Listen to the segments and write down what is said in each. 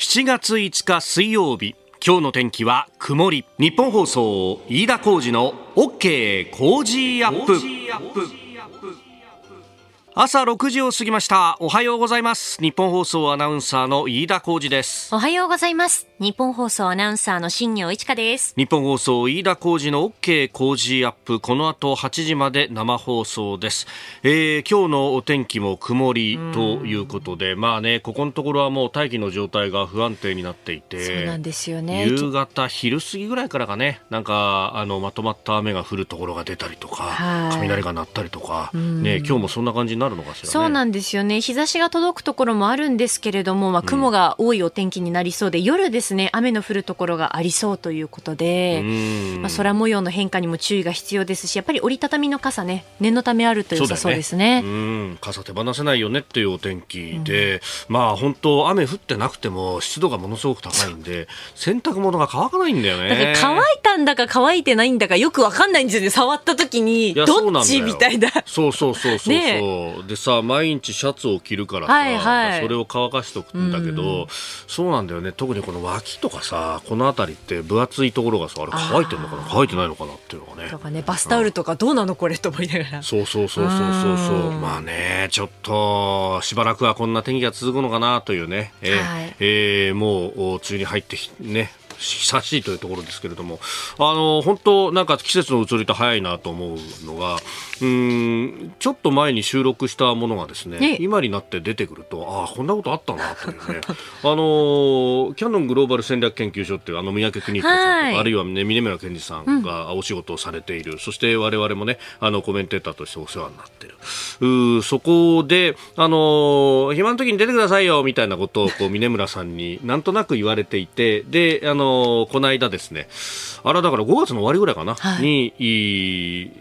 7月5日水曜日今日の天気は曇り。日本放送飯田浩司の OK 工事アップ。朝6時を過ぎました。おはようございます。日本放送アナウンサーの飯田浩司です。おはようございます。日本放送アナウンサーの新業一華です。日本放送飯田浩二の OK 工事アップ。この後8時まで生放送です、えー、今日のお天気も曇りということでまあねここのところはもう大気の状態が不安定になっていてそうなんですよね。夕方昼過ぎぐらいからかねなんかあのまとまった雨が降るところが出たりとか雷が鳴ったりとかね今日もそんな感じになるのかしら、ね、そうなんですよね。日差しが届くところもあるんですけれども、まあ、雲が多いお天気になりそうで、うん、夜ですね雨の降るところがありそうということで、まあ、空模様の変化にも注意が必要ですしやっぱり折りたたみの傘ね念のためあると良さそうですね、ね、うん。傘手放せないよねっていうお天気で、うん、まあ本当雨降ってなくても湿度がものすごく高いんで洗濯物が乾かないんだよね。乾いたんだか乾いてないんだかよくわかんないんですよね。触った時にどっちみたいな。そうそうそうそうそう、ね、でさ毎日シャツを着るからさ、はいはい、それを乾かしておくんだけど、うん、そうなんだよね。特にこの脇とかさこの辺りって分厚いところがさあれ乾いてるのかな？乾いてないのかなっていうのがね。とかねバスタオルとかどうなのこれと思いながら。そうそうそうそうそうそう。まあねちょっとしばらくはこんな天気が続くのかなというね、えーはい、えー、もう梅雨に入ってね久しいというところですけれども、あの、本当なんか季節の移りと早いなと思うのが、うん、ちょっと前に収録したものがですね、今になって出てくると、ああ、こんなことあったなというね、あの、キャノングローバル戦略研究所っていうあの三宅邦彦さんとか、あるいはね、峰村健二さんがお仕事をされている、うん、そして我々もね、あの、コメンテーターとしてお世話になっている。うそこで、あの、暇の時に出てくださいよ、みたいなことを、こう、峰村さんになんとなく言われていて、で、あの、のこの間ですね、あれだから5月の終わりぐらいかな、はい、に、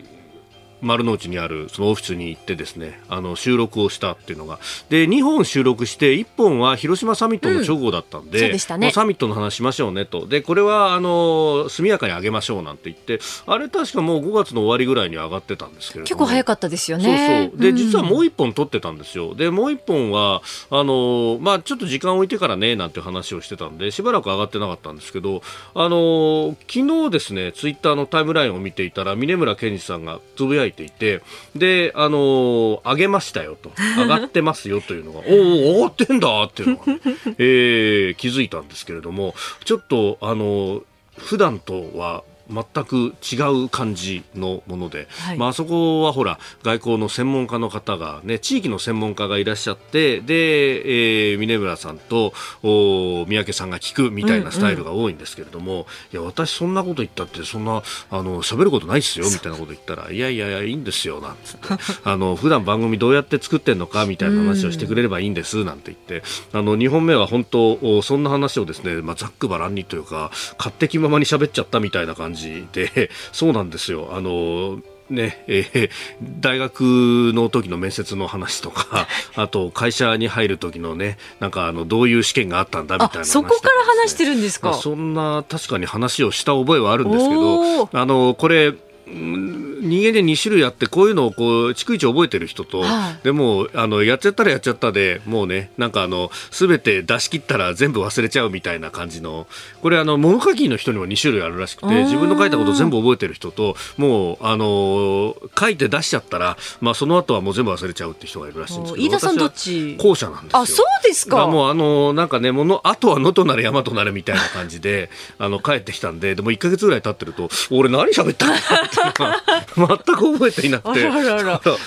丸の内にあるそのオフィスに行ってですねあの収録をしたっていうのが。で2本収録して1本は広島サミットの直後だったんで,、うんね、サミットの話しましょうねと。でこれはあの速やかに上げましょうなんて言ってあれ確かもう5月の終わりぐらいに上がってたんですけれど結構早かったですよね。そうそう。で、実はもう1本撮ってたんですよ。でもう1本はあの、まあ、ちょっと時間置いてからねなんて話をしてたんでしばらく上がってなかったんですけどあの昨日ですねツイッターのタイムラインを見ていたら峰村健二さんがつぶやいていてで、あのー、上げましたよと、上がってますよというのが、おお、上がってんだっていうのが、ね、えー、気づいたんですけれども、ちょっと、あのー、普段とは全く違う感じのもので、はい、まあ、そこはほら外交の専門家の方が、ね、地域の専門家がいらっしゃってで、えー、峰村さんとお三宅さんが聞くみたいなスタイルが多いんですけれども、うんうん、いや私そんなこと言ったってそんなあの喋ることないっすよみたいなこと言ったらいやいやいやいいんですよなんつって。あの普段番組どうやって作ってんのかみたいな話をしてくれればいいんですなんて言って。あの2本目は本当そんな話をですね、まあ、ざっくばらんにというか勝手気ままに喋っちゃったみたいな感じじで、そうなんですよ。あの、ね、えー、大学の時の面接の話とか、あと会社に入る時のね、なんかあの、どういう試験があったんだみたいな、ね、そこから話してるんですか、まあ、そんな確かに話をした覚えはあるんですけど、あの、これ、人間で2種類あってこういうのをこう逐一覚えてる人と、はい、でもあのやっちゃったらやっちゃったでもうねなんかあの全て出し切ったら全部忘れちゃうみたいな感じのこれあの物書きの人にも2種類あるらしくて自分の書いたこと全部覚えてる人ともうあの書いて出しちゃったら、まあ、その後はもう全部忘れちゃうって人がいるらしいんですけど飯田さんどっち？後者なんですよ。あそうですか。もうあのなんかねものあとは野となれ山となれみたいな感じであの帰ってきたんででも1か月ぐらい経ってると俺何喋ったんだって 全く覚えていなくて、あらなんか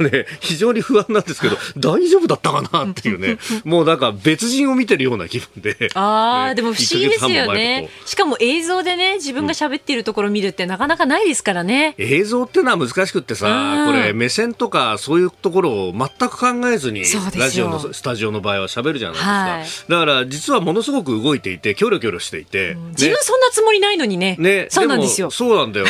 ね、非常に不安なんですけど、大丈夫だったかなっていうね、もうなんか別人を見てるような気分で。ああ、ね、でも不思議ですよね。しかも映像でね、自分が喋っているところを見るってなかなかないですからね。映像っていうのは難しくってさ、これ目線とかそういうところを全く考えずに、ラジオのスタジオの場合は喋るじゃないですか。はい、だから実はものすごく動いていて、キョロキョロしていて。自分そんなつもりないのにね。ね、そうなんですよ。そうなんだよ。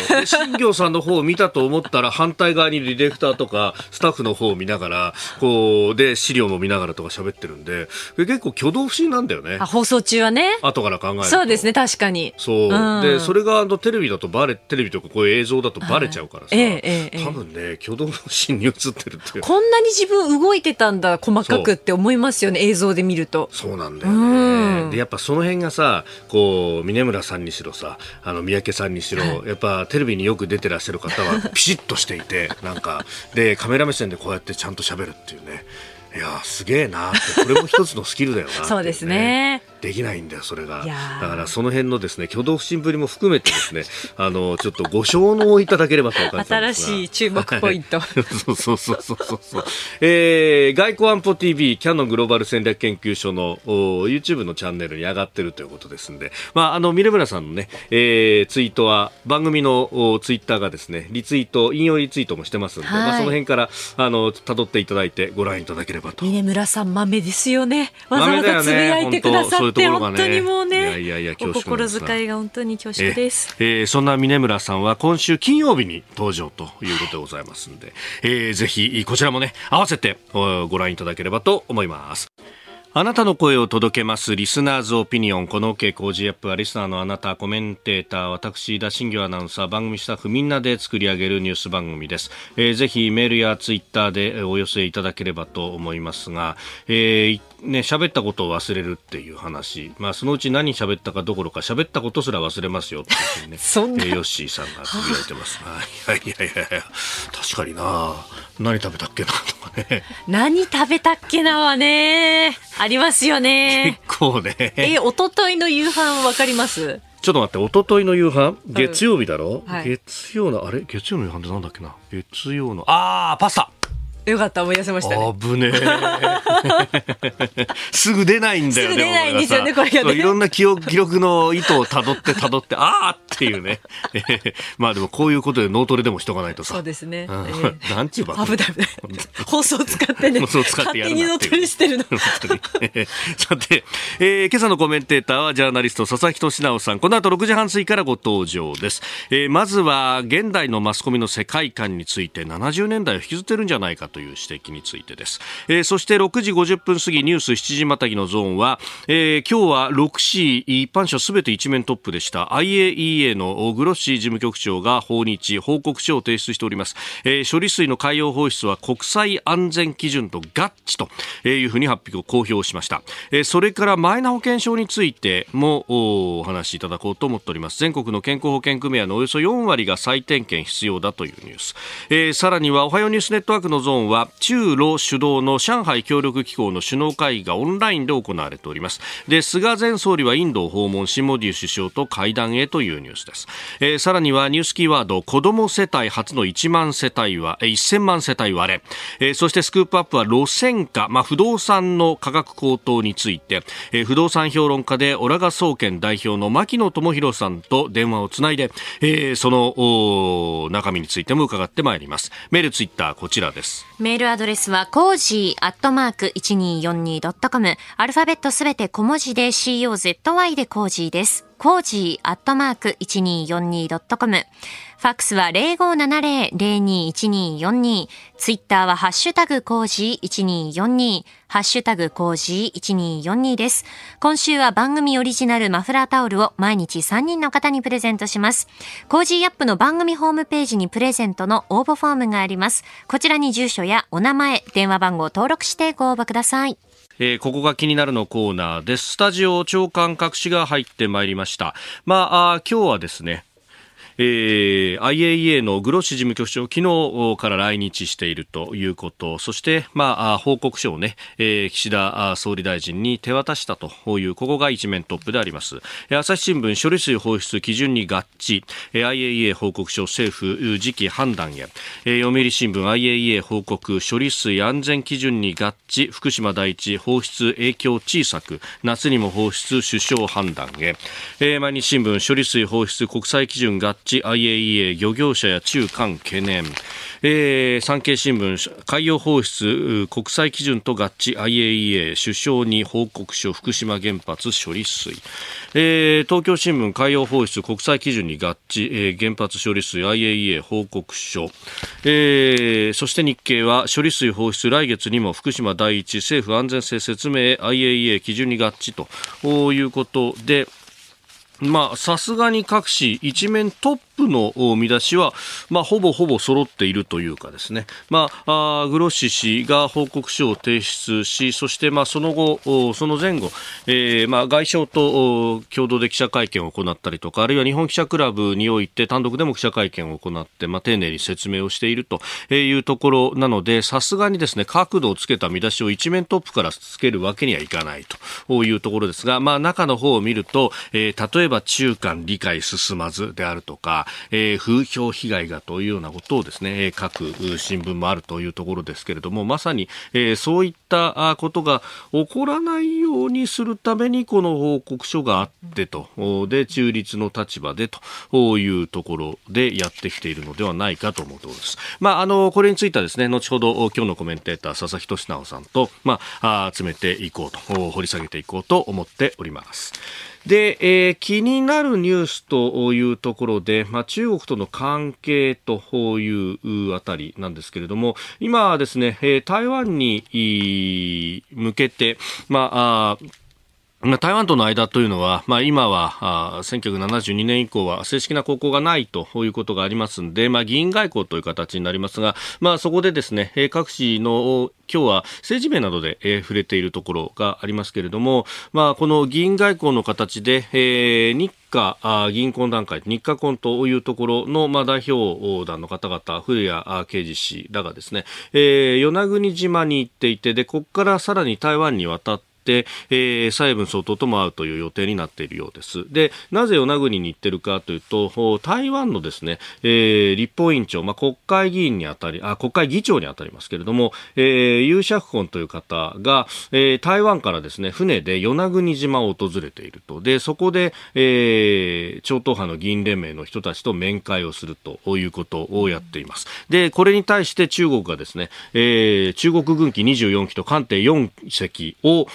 新業さんの方を見たと思ったら反対側にディレクターとかスタッフの方を見ながらこうで資料も見ながらとか喋ってるんで結構挙動不審なんだよね。放送中はね。後から考えると。そうですね確かに。そう、うん、でそれがあのテレビだとバレテレビとかこういう映像だとバレちゃうからさ、えええ、多分ね挙動不審に映ってるってこんなに自分動いてたんだ細かくって思いますよね映像で見ると。そうなんだよね。うん、でやっぱその辺がさこう峰村さんにしろさあの三宅さんにしろ、やっぱテレビによく出てらっしゃる方は ピシッとしていてなんか。でカメラ目線でこうやってちゃんと喋るっていうね。いやすげえなって。これも一つのスキルだよな、ね、そうですねできないんだよそれが。だからその辺のですね挙動不審ぶりも含めてですね あのちょっとご承納いただければと新しい注目ポイント、はい、そうそうそうそうそうえー、外交安保 TV キャノングローバル戦略研究所の YouTube のチャンネルに上がってるということですんで。まああの峰村さんのね、えー、ツイートは番組のツイッターがですねリツイート引用リツイートもしてますんで、はい、まあその辺からあの辿っていただいてご覧いただければと。峰村さん豆ですよね。わざわざつぶやいてくださって、ね、本当にもうねいやいやお心遣いが本当に恐縮です。えー、そんな峰村さんは今週金曜日に登場ということでございますんで、えー、ぜひこちらもね合わせてご覧いただければと思いますあなたの声を届けますリスナーズオピニオン。この OK 工事アップはリスナーのあなた、コメンテーター、私、田新業アナウンサー、番組スタッフみんなで作り上げるニュース番組です。えー、ぜひメールやツイッターでお寄せいただければと思いますが、えー、ね、喋ったことを忘れるっていう話。まあ、そのうち何喋ったかどころか喋ったことすら忘れますよっていうね。そんな。えー、ヨッシーさんがつぶやいてます。はい、いやいやいや確かにな何食べたっけなとかね。何食べたっけなはね。ありますよね。結構ね。え、一昨日の夕飯わかります？ちょっと待って、一昨日の夕飯？月曜日だろ、はい、月曜の、あれ？月曜の夕飯ってなんだっけな？月曜の、ああ、パスタよかった思い出せましたね。危ねえ。すぐ出ないんだよねすぐ出ないんですよねこれがね。いろんな記憶記録の意図をたどってたどってああっていうね。まあでもこういうことで脳トレでもしとかないとさ。そうですね、うん、えー、なんちゅうば危ない危ない。放送使ってね。放送使ってやる勝手に脳トレしてるの。さて、えー、今朝のコメンテーターはジャーナリスト佐々木俊直さん。この後6時半過ぎからご登場です、えー、まずは現代のマスコミの世界観について70年代を引きずってるんじゃないかとという指摘についてです、えー、そして6時50分過ぎニュース7時またぎのゾーンは、えー、今日は6紙一般社すべて一面トップでした。IAEA のグロッシー事務局長が訪日報告書を提出しております、えー、処理水の海洋放出は国際安全基準と合致というふうに発表を公表しました、えー、それからマイナ保険証についてもお話しいただこうと思っております。全国の健康保険組合のおよそ4割が再点検必要だというニュース、えー、さらにはおはようニュースネットワークのゾーンは中ロ主導の上海協力機構の首脳会議がオンラインで行われております。で菅前総理はインドを訪問しモディ首相と会談へというニュースです、えー、さらにはニュースキーワード子ども世帯初の1万世帯は1000万世帯割れ、えー、そしてスクープアップは路線価、まあ、不動産の価格高騰について、えー、不動産評論家でオラガ総研代表の牧野知弘さんと電話をつないで、えー、その中身についても伺ってまいります。メールツイッターこちらです。メールアドレスは cozy アットマーク 1242.com アルファベットすべて小文字で COZY で cozy です。 cozy アットマーク 1242.com ファックスは0570-021242。ツイッターはハッシュタグコージー1242。ハッシュタグコージー1242です。今週は番組オリジナルマフラータオルを毎日3人の方にプレゼントします。 Cozy up の番組ホームページにプレゼントの応募フォームがあります。こちらに住所やお名前、電話番号を登録してご応募ください。えー、ここが気になるのコーナーです。スタジオ朝刊各紙が入ってまいりました。まあ、あ今日はですね、えー、IAEA のグロッシ事務局長、昨日から来日しているということ、そして、まあ、報告書をね、えー、岸田総理大臣に手渡したという、ここが一面トップであります。朝日新聞、処理水放出基準に合致、IAEA 報告書政府時期判断へ、読売新聞 IAEA 報告処理水安全基準に合致、福島第一放出影響小さく、夏にも放出首相判断へ、毎日新聞処理水放出国際基準合致 IAEA 漁業者や中間懸念、えー、産経新聞海洋放出国際基準と合致 IAEA 首相に報告書福島原発処理水、えー、東京新聞海洋放出国際基準に合致、えー、原発処理水 IAEA 報告書、えー、そして日経は処理水放出来月にも福島第一政府安全性説明 IAEA 基準に合致ということでまあ、さすがに各紙一面トッププの見出しは、まあ、ほぼほぼ揃っているというかですね、まあ、あグロッシ氏が報告書を提出し、そして、まあ、その後、その前後、えー、まあ、外相と共同で記者会見を行ったりとか、あるいは日本記者クラブにおいて単独でも記者会見を行って、まあ、丁寧に説明をしているというところなので、さすがにですね、角度をつけた見出しを一面トップからつけるわけにはいかないというところですが、まあ、中の方を見ると、えー、例えば中間理解進まずであるとか、えー、風評被害がというようなことをですね、各新聞もあるというところですけれども、まさに、えー、そういったことが起こらないようにするために、この報告書があってと、で、中立の立場でというところでやってきているのではないかと思うところです。まあ、あの、これについてはですね、後ほど今日のコメンテーター、佐々木俊直さんと、まあ、詰めていこうと、掘り下げていこうと思っております。で、えー、気になるニュースというところで、まあ、中国との関係というあたりなんですけれども、今ですね、えー、台湾に向けて、まああ、台湾との間というのは、まあ、今はあ1972年以降は正式な高校がないということがありますので、まあ、議員外交という形になりますが、まあ、そこでですね各紙の今日は政治面などで、えー、触れているところがありますけれども、まあ、この議員外交の形で、えー、日華議員懇談会、日華懇というところの、まあ、代表団の方々、古谷啓二氏らがですね、えー、与那国島に行っていて、で、ここからさらに台湾に渡って、、えー、蔡文総統とも会うという予定になっているようです。で、なぜ与那国に行ってるかというと、台湾のですね、えー、立法委員長、まあ、国会議員にあたり、あ、国会議長にあたりますけれども、えー、ユーシャフホンという方が、えー、台湾からですね、船で与那国島を訪れていると。で、そこで、えー、超党派の議員連盟の人たちと面会をするということをやっています。で、これに対して中国がですね、えー、中国軍機24機と艦艇4隻を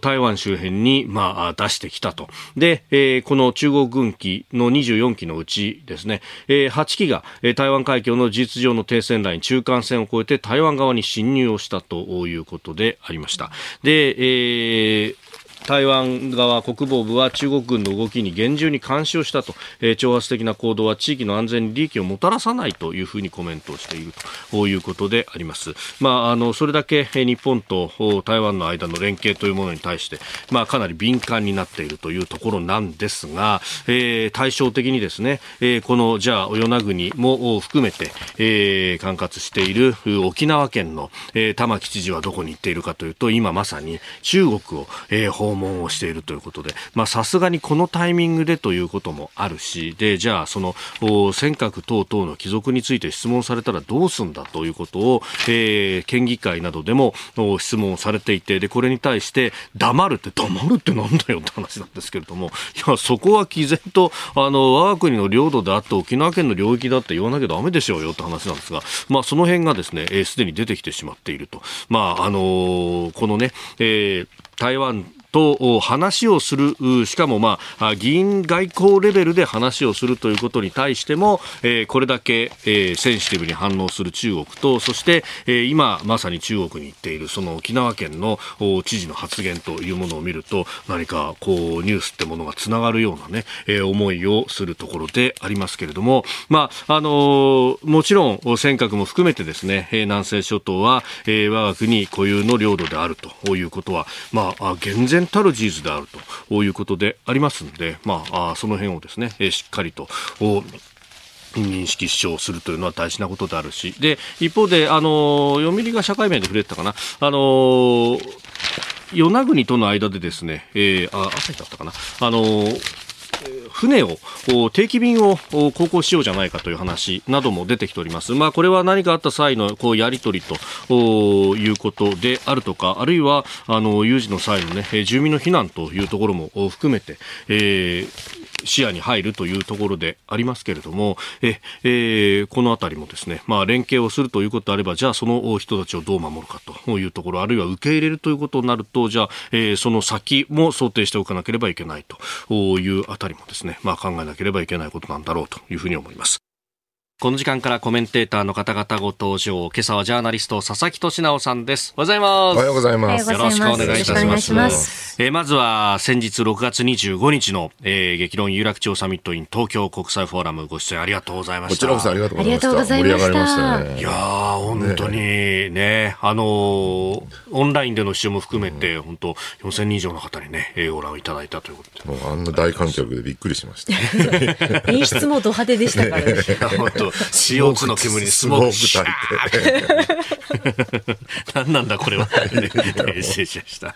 台湾周辺に、まあ、出してきたと。で、えー、この中国軍機の24機のうちですね、えー、8機が、台湾海峡の事実上の停戦ライン、中間線を越えて台湾側に侵入をしたということでありました。で、えー台湾側国防部は中国軍の動きに厳重に監視をしたと、えー、挑発的な行動は地域の安全に利益をもたらさないというふうにコメントをしているということであります。まあ、あのそれだけ日本と台湾の間の連携というものに対して、まあ、かなり敏感になっているというところなんですが、えー、対照的にですね、えー、このじゃあ与那国も含めて、えー、管轄している沖縄県の、えー、玉城知事はどこに行っているかというと今まさに中国を、えー、訪問をしているということで、ま、さすがにこのタイミングでということもあるし、で、じゃあ、その、尖閣等々の帰属について質問されたらどうすんだということを、えー、県議会などでも質問されていて、で、これに対して、黙るって、黙るってなんだよって話なんですけれども、いや、そこは毅然と、あの、我が国の領土であって沖縄県の領域だって言わなきゃダメでしょうよって話なんですが、まあ、その辺がですね、す、えー、で、に出てきてしまっていると。まあ、あのー、このね、えー、台湾と話をする、しかも、まあ、議員外交レベルで話をするということに対しても、えー、これだけ、えー、センシティブに反応する中国と、そして、えー、今まさに中国に行っているその沖縄県の知事の発言というものを見ると、何かこうニュースってものがつながるようなね、えー、思いをするところでありますけれども、まあ、あのー、もちろん尖閣も含めてですね、南西諸島は、えー、我が国固有の領土であるということは、まあ、厳然たる事実であるということでありますので、まあ、その辺をですね、えしっかりと認識主張するというのは大事なことであるし、で、一方で、あの、読売が社会面で触れてたかな、あの、与那国との間でですね、えー、あ、朝日だったかな、あの、船を定期便を航行しようじゃないかという話なども出てきております。まあ、これは何かあった際のこうやり取りということであるとか、あるいはあの有事の際の、ね、住民の避難というところも含めて、えー視野に入るというところでありますけれども、ええー、このあたりもですね、まあ、連携をするということであれば、じゃあその人たちをどう守るかというところ、あるいは受け入れるということになると、じゃあ、えー、その先も想定しておかなければいけないというあたりもですね、まあ、考えなければいけないことなんだろうというふうに思います。この時間からコメンテーターの方々ご登場。今朝はジャーナリスト佐々木俊直さんです。おはようございます。おはようございます。よろしくお願いいたします。えー、まずは先日6月25日の、えー、激論有楽町サミットイン東京国際フォーラムご出演ありがとうございました。こちらこそありがとうございました。盛り上がりましたね。いや本当にね、ねあのー、オンラインでの視聴も含めて、うん、本当4000人以上の方にね、ご覧いただいたということで。もうあんな大観客でびっくりしました。演出もド派手でしたからね。本当 CO2 の煙にスモークシャー何なんだこれは。失礼しました。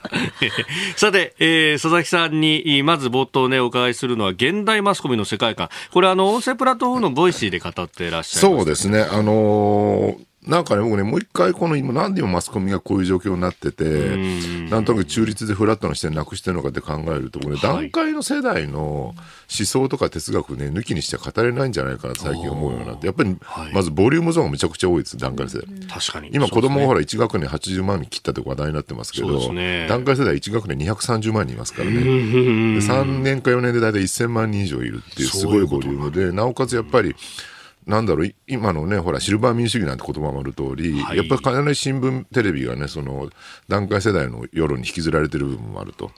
さて、えー、佐々木さんに、まず冒頭ね、お伺いするのは、現代マスコミの世界観。これ、あの、音声プラットフォームの Voicy で語っていらっしゃいます、そうですね。あのーなんかね、僕ね、もう一回この今なんで今マスコミがこういう状況になってて、なんとなく中立でフラットな視点なくしてるのかって考えると、これ、段階の世代の思想とか哲学ね、抜きにして語れないんじゃないかなと最近思うようになって、やっぱり、まずボリュームゾーンがめちゃくちゃ多いです、段階世代。確かに。今、子供がほら1学年80万人切ったって話題になってますけど、ね、段階世代1学年230万人いますからね。で3年か4年で大体1000万人以上いるっていうすごいボリュームで、なおかつやっぱり、なんだろう、今のね、ほら、シルバー民主主義なんて言葉もある通り、はい、やっぱり必ず新聞、テレビがね、その、段階世代の世論に引きずられてる部分もあると。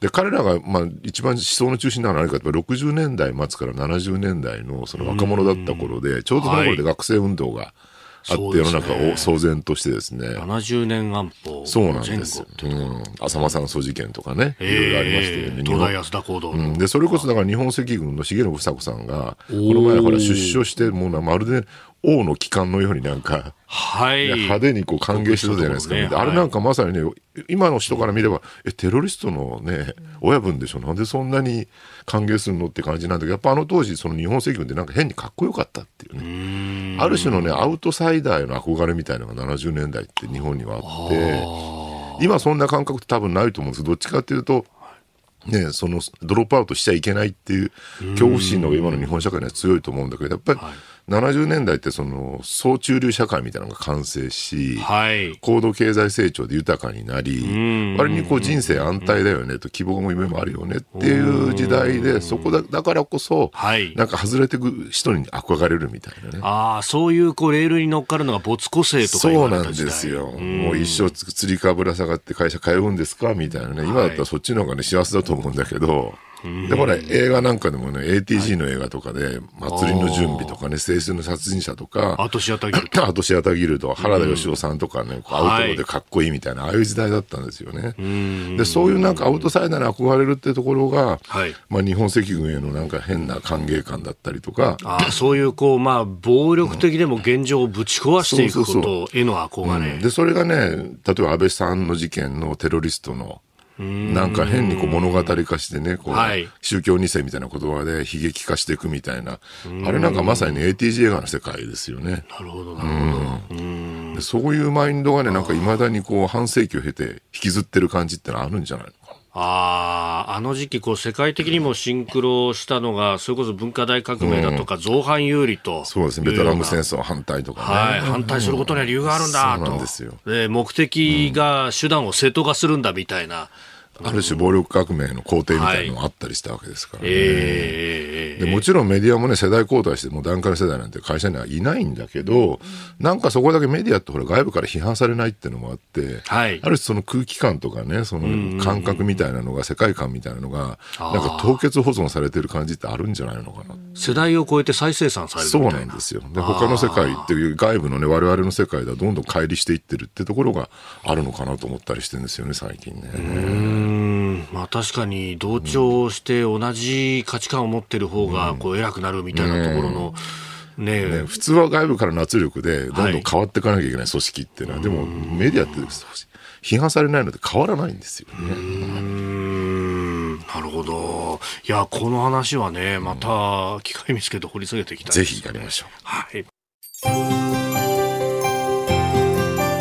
で、彼らが、まあ、一番思想の中心なのは何かというと、60年代末から70年代のその若者だった頃で、ちょうどその頃で学生運動が、はいあって世の中を騒然としてですね。70年安保そうなんです。うん。浅間山荘事件とかね、いろいろありましてね。東大安田行動、うん。で、それこそだから日本赤軍の重信房子さんが、この前ほら出所して、もうまるで王の機関のようになんか、はい、派手にこう歓迎してたじゃないですか、ね、あれなんかまさにね、今の人から見れば、え、テロリストのね、親分でしょ、なんでそんなに歓迎するのって感じなんだけど、やっぱあの当時、その日本赤軍ってなんか変にかっこよかったっていうね、ある種のね、アウトサイダーへの憧れみたいなのが70年代って日本にはあって、今そんな感覚って多分ないと思うんです。どっちかっていうと、ね、そのドロップアウトしちゃいけないっていう恐怖心の今の日本社会には強いと思うんだけど、やっぱり、70年代ってその総中流社会みたいなのが完成し、はい、高度経済成長で豊かになり、割にこう人生安泰だよねと希望も夢もあるよねっていう時代で、そこだだからこそ、はい、なんか外れていく人に憧れるみたいなね。ああ、そういうこうレールに乗っかるのが没個性とかそうなんですよ。もう一生釣りかぶら下がって会社通うんですか？みたいなね。今だったらそっちの方がね幸せだと思うんだけど、で、ほら、映画なんかでもね、ATG の映画とかで、祭りの準備とかね、青春の殺人者とか、アトシアタギルド。アトシアタギルド、原田義雄さんとかね、アウトロでかっこいいみたいな、ああいう時代だったんですよね。で、そういうなんかアウトサイダーに憧れるってところが、はい、まあ日本赤軍へのなんか変な歓迎感だったりとか。あそういうこう、まあ暴力的でも現状をぶち壊していくことへの憧れ。で、それがね、例えば安倍さんの事件のテロリストの、なんか変にこう物語化してね、こう、はい、宗教2世みたいな言葉で悲劇化していくみたいな、あれなんかまさに、ね、ATG 映画の世界ですよね。なるほど、なるほど。そういうマインドがね、なんか未だにこう半世紀を経て引きずってる感じってのはあるんじゃないの？ああ、あの時期、こう、世界的にもシンクロしたのが、それこそ文化大革命だとか、造反有利と。そうですね、ベトナム戦争反対とかね。はい、反対することには理由があるんだと。そうなんですよ。で、目的が手段を正当化するんだみたいな。ある種暴力革命の肯定みたいなのがあったりしたわけですからね、えー、でもちろんメディアもね世代交代してもう段階世代なんて会社にはいないんだけど、なんかそこだけメディアってほら外部から批判されないっていうのもあって、はい、ある種その空気感とかねその感覚みたいなのが世界観みたいなのがなんか凍結保存されてる感じってあるんじゃないのかな世代を超えて再生産されるそうなんですよ。で他の世界っていう外部のね我々の世界ではどんどん乖離していってるってところがあるのかなと思ったりしてるんですよね最近ね。まあ確かに同調して同じ価値観を持ってる方がこう偉くなるみたいなところの、ね、ね、普通は外部からの圧力でどんどん変わっていかなきゃいけない組織っていうのは、はい、でもメディアって批判されないので変わらないんですよね。なるほど。いや、この話はね、また機会見つけて掘り下げていきたい、ね、ぜひやりましょう。はい。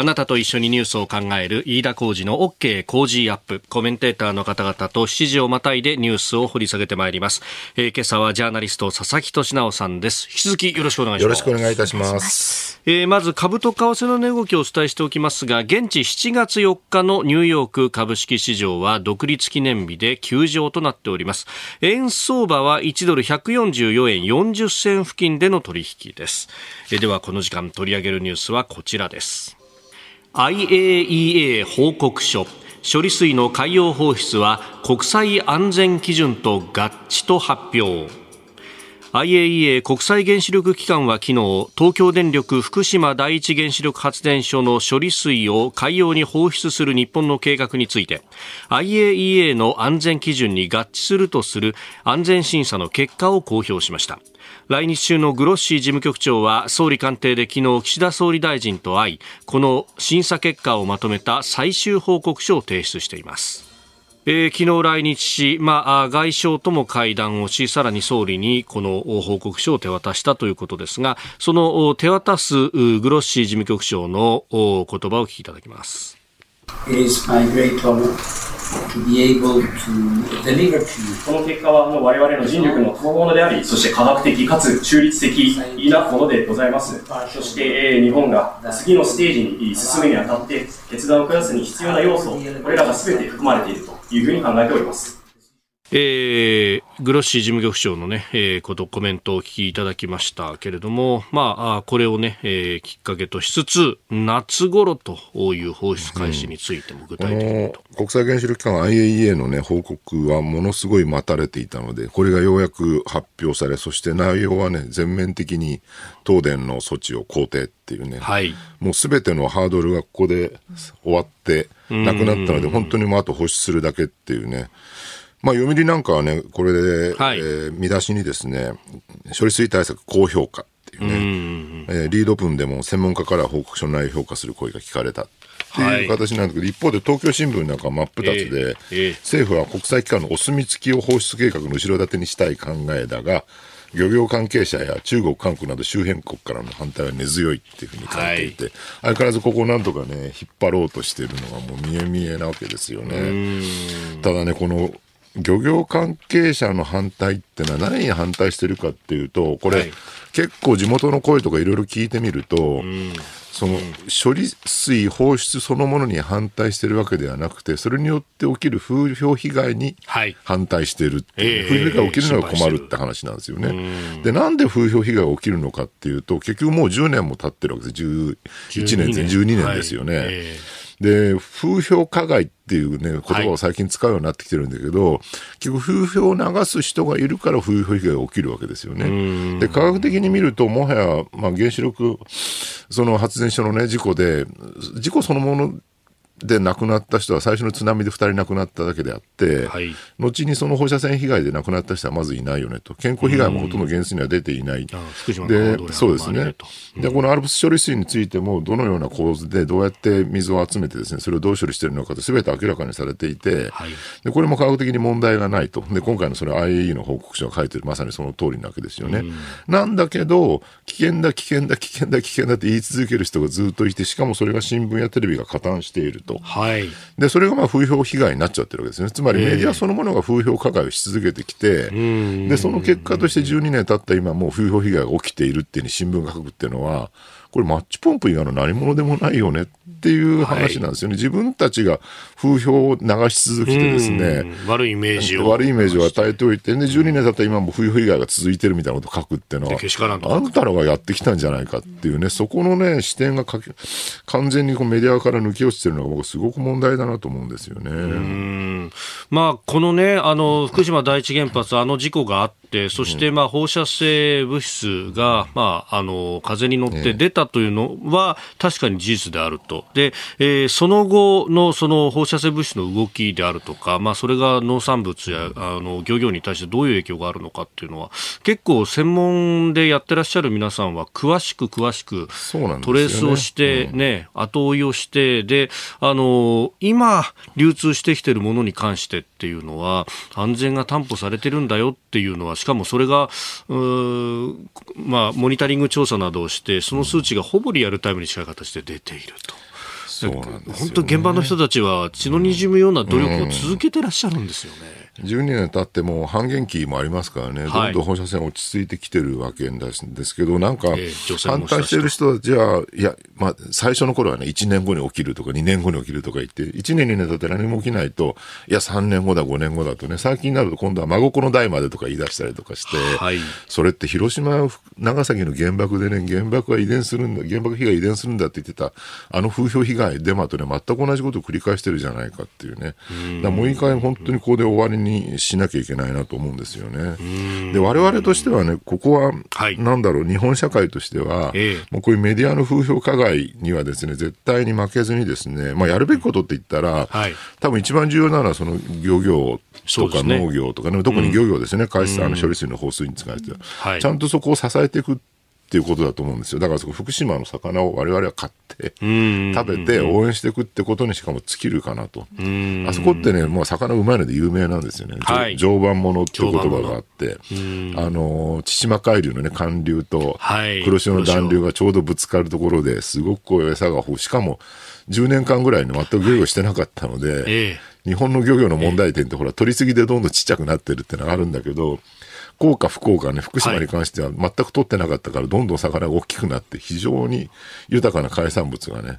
あなたと一緒にニュースを考える飯田浩二の OK 工事アップ。コメンテーターの方々と7時をまたいでニュースを掘り下げてまいります。えー、今朝はジャーナリスト佐々木俊直さんです。引き続きよろしくお願いします。よろしくお願いいたします。えー、まず株と為替の値動きをお伝えしておきますが、現地7月4日のニューヨーク株式市場は独立記念日で休場となっております。円相場は1ドル144円40銭付近での取引です。えー、ではこの時間取り上げるニュースはこちらです。IAEA 報告書。処理水の海洋放出は国際安全基準と合致と発表。IAEA 国際原子力機関は昨日東京電力福島第一原子力発電所の処理水を海洋に放出する日本の計画について IAEA の安全基準に合致するとする安全審査の結果を公表しました。来日中のグロッシー事務局長は総理官邸で昨日岸田総理大臣と会いこの審査結果をまとめた最終報告書を提出しています。えー、昨日来日し、まあ、外相とも会談をし、さらに総理にこの報告書を手渡したということですが、その手渡すグロッシー事務局長の言葉を聞きいただきます。この結果はもう我々の人力の賜物であり、そして科学的かつ中立的なものでございます。そして、えー、日本が次のステージに進むにあたって決断を下すに必要な要素、これらが全て含まれているというふうに考えております。えー、グロッシー事務局長のね、えー、こと、コメントをお聞きいただきましたけれども、まあ、これをね、えー、きっかけとしつつ、夏頃という放出開始についても具体的に、うん、国際原子力機関 IAEA のね、報告はものすごい待たれていたので、これがようやく発表され、そして内容はね、全面的に東電の措置を肯定っていうね、はい、もうすべてのハードルがここで終わって、なくなったので、本当にもうあと放出するだけっていうね、まあ、読売なんかはね、これで、はい、えー、見出しにですね、処理水対策高評価っていうね、うえー、リード文でも専門家から報告書の内容を評価する声が聞かれたっていう形なんだけど、はい、一方で東京新聞なんか真っ二つで、えーえー、政府は国際機関のお墨付きを放出計画の後ろ盾にしたい考えだが、漁業関係者や中国、韓国など周辺国からの反対は根強いっていうふうに書いていて、はい、相変わらずここをなんとかね、引っ張ろうとしているのがもう見え見えなわけですよね。ただね、この漁業関係者の反対ってのは何に反対してるかっていうと、これ、はい、結構地元の声とかいろいろ聞いてみると、うん、その処理水放出そのものに反対してるわけではなくて、それによって起きる風評被害に反対してるっていう、はい、風評被害が起きるのが困るって話なんですよね。で、なんで風評被害が起きるのかっていうと、結局もう10年も経ってるわけです。11年、12年ですよね。はいで、風評加害っていうね、言葉を最近使うようになってきてるんだけど、はい、結局風評を流す人がいるから風評被害が起きるわけですよね。で、科学的に見ると、もはや、まあ、原子力、その発電所のね、事故で、事故そのもので亡くなった人は最初の津波で2人亡くなっただけであって、はい、後にその放射線被害で亡くなった人はまずいないよねと、健康被害もほとんど原水には出ていない、でそうですね、うん、でこのアルプス処理水についても、どのような構図でどうやって水を集めてです、ね、それをどう処理しているのかと、すべて明らかにされていて、はい、で、これも科学的に問題がないと、で今回のそれ IAE の報告書が書いてる、まさにその通りなわけですよね。うん、なんだけど、危険だ、危険だ、危険だ、危険だって言い続ける人がずっといて、しかもそれが新聞やテレビが加担していると。はい、でそれがまあ風評被害になっちゃってるわけですね。つまりメディアそのものが風評加害をし続けてきて、でその結果として12年経った今もう風評被害が起きているっていうに新聞が書くっていうのは、これマッチポンプ以外の何者でもないよねっていう話なんですよね。はい、自分たちが風評を流し続けてですね、悪いイメージを。悪いイメージを与えておいて、で、12年経った今も風評被害が続いてるみたいなことを書くっていうのは、あんたらがやってきたんじゃないかっていうね、そこのね、視点が完全にこうメディアから抜け落ちてるのが僕すごく問題だなと思うんですよね。まあ、このね、あの、福島第一原発、あの事故があって、そしてまあ放射性物質が、まあ、あの、風に乗って出たというのは確かに事実であると。で、えー、その後のその放射性物質の動きであるとか、まあ、それが農産物やあの漁業に対してどういう影響があるのかっていうのは、結構専門でやってらっしゃる皆さんは詳しく詳しくトレースをしてね、ねうん、後追いをして、で、あの、今流通してきているものに関してっていうのは、安全が担保されてるんだよっていうのは、しかもそれが、まあ、モニタリング調査などをして、その数値がほぼリアルタイムに近い形で出ていると。そうなんですね、本当現場の人たちは血の滲むような努力を続けてらっしゃるんですよね。12年経っても半減期もありますからね、どんどん放射線落ち着いてきてるわけですけど、なんか、反対してる人たちは、いや、まあ、最初の頃はね、1年後に起きるとか、2年後に起きるとか言って、1年、2年経って何も起きないと、いや、3年後だ、5年後だとね、最近になると今度は真心の代までとか言い出したりとかして、はい、それって広島、長崎の原爆でね、原爆が遺伝するんだ、原爆被害遺伝するんだって言ってた、あの風評被害、デマとね、全く同じことを繰り返してるじゃないかっていうね。だもう一回本当にここで終わりにしなきゃいけないなと思うんですよね。で、我々としてはね、ここは、はい、なんだろう、日本社会としては、えー、もうこういうメディアの風評加害にはですね、絶対に負けずにですね、まあ、やるべきことって言ったら、はい、多分一番重要なのは、その漁業とか農業とかね、特に漁業ですね、海水、あの処理水の放水に使われて、はい、ちゃんとそこを支えていくっていうことだと思うんですよ。だからそ福島の魚を我々は買って、食べて応援していくってことにしかも尽きるかなと。あそこってね、もう魚うまいので有名なんですよね。はい、常磐ものっていう言葉があって、あの、千島海流のね、寒流と黒潮の暖流がちょうどぶつかるところですごくこう餌が豊富。しかも10年間ぐらいね、全く漁業してなかったので、はいえ日本の漁業の問題点ってほら、取りすぎでどんどんちっちゃくなってるってのがあるんだけど、福岡、福岡ね、福島に関しては全く取ってなかったから、どんどん魚が大きくなって、非常に豊かな海産物がね、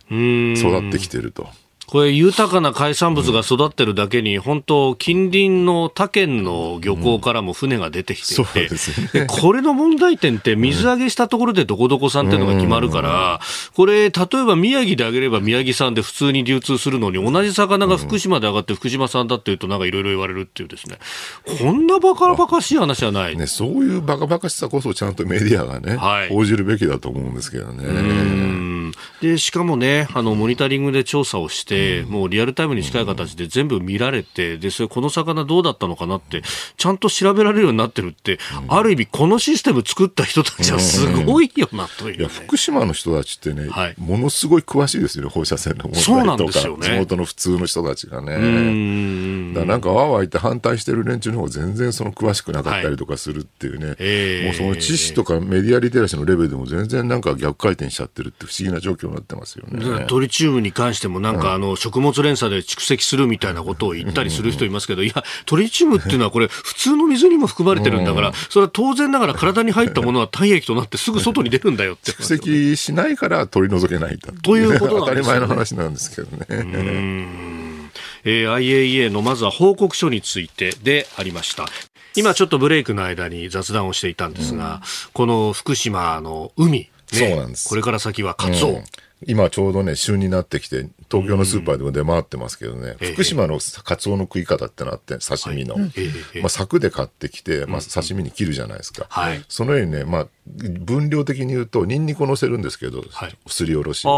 育ってきてると。これ、豊かな海産物が育ってるだけに、本当、近隣の他県の漁港からも船が出てきていて、うん。ね、これの問題点って、水揚げしたところでどこどこ産っていうのが決まるから、これ、例えば宮城であげれば宮城産で普通に流通するのに、同じ魚が福島で上がって福島産だっていうと、なんかいろいろ言われるっていうですね、こんなバカバカしい話はない。ね、そういうバカバカしさこそ、ちゃんとメディアがね、はい、報じるべきだと思うんですけどね。でしかもねあのモニタリングで調査をして、もうリアルタイムに近い形で全部見られてでそれこの魚どうだったのかなってちゃんと調べられるようになってるって、ある意味このシステム作った人たちはすごいよなという、ね、いや福島の人たちってね、はい、ものすごい詳しいですよね放射線の問題とか、ね、地元の普通の人たちがね。だなんかわーわー言って反対してる連中の方が全然その詳しくなかったりとかするっていうね、はいえ。ー、もうその知識とかメディアリテラシーのレベルでも全然なんか逆回転しちゃってるって不思議な状況になってますよね。トリチウムに関してもなんかあの食物連鎖で蓄積するみたいなことを言ったりする人いますけど、いや、トリチウムっていうのはこれ普通の水にも含まれてるんだから、それは当然ながら体に入ったものは体液となってすぐ外に出るんだよって。蓄積しないから取り除けないんだということなんです、ね、当たり前の話なんですけどね。えー、IAEA のまずは報告書についてでありました。今ちょっとブレイクの間に雑談をしていたんですが、うん、この福島の海、ね、そうなんです。これから先はカツオ。うん今ちょうどね、旬になってきて、東京のスーパーでも出回ってますけどね、うん、福島のカツオの食い方ってのあって、刺身の。はい、まあ、柵で買ってきて、まあ、刺身に切るじゃないですか。はい、そのようにね、まあ、分量的に言うと、ニンニクを乗せるんですけど、はい、すりおろし。あ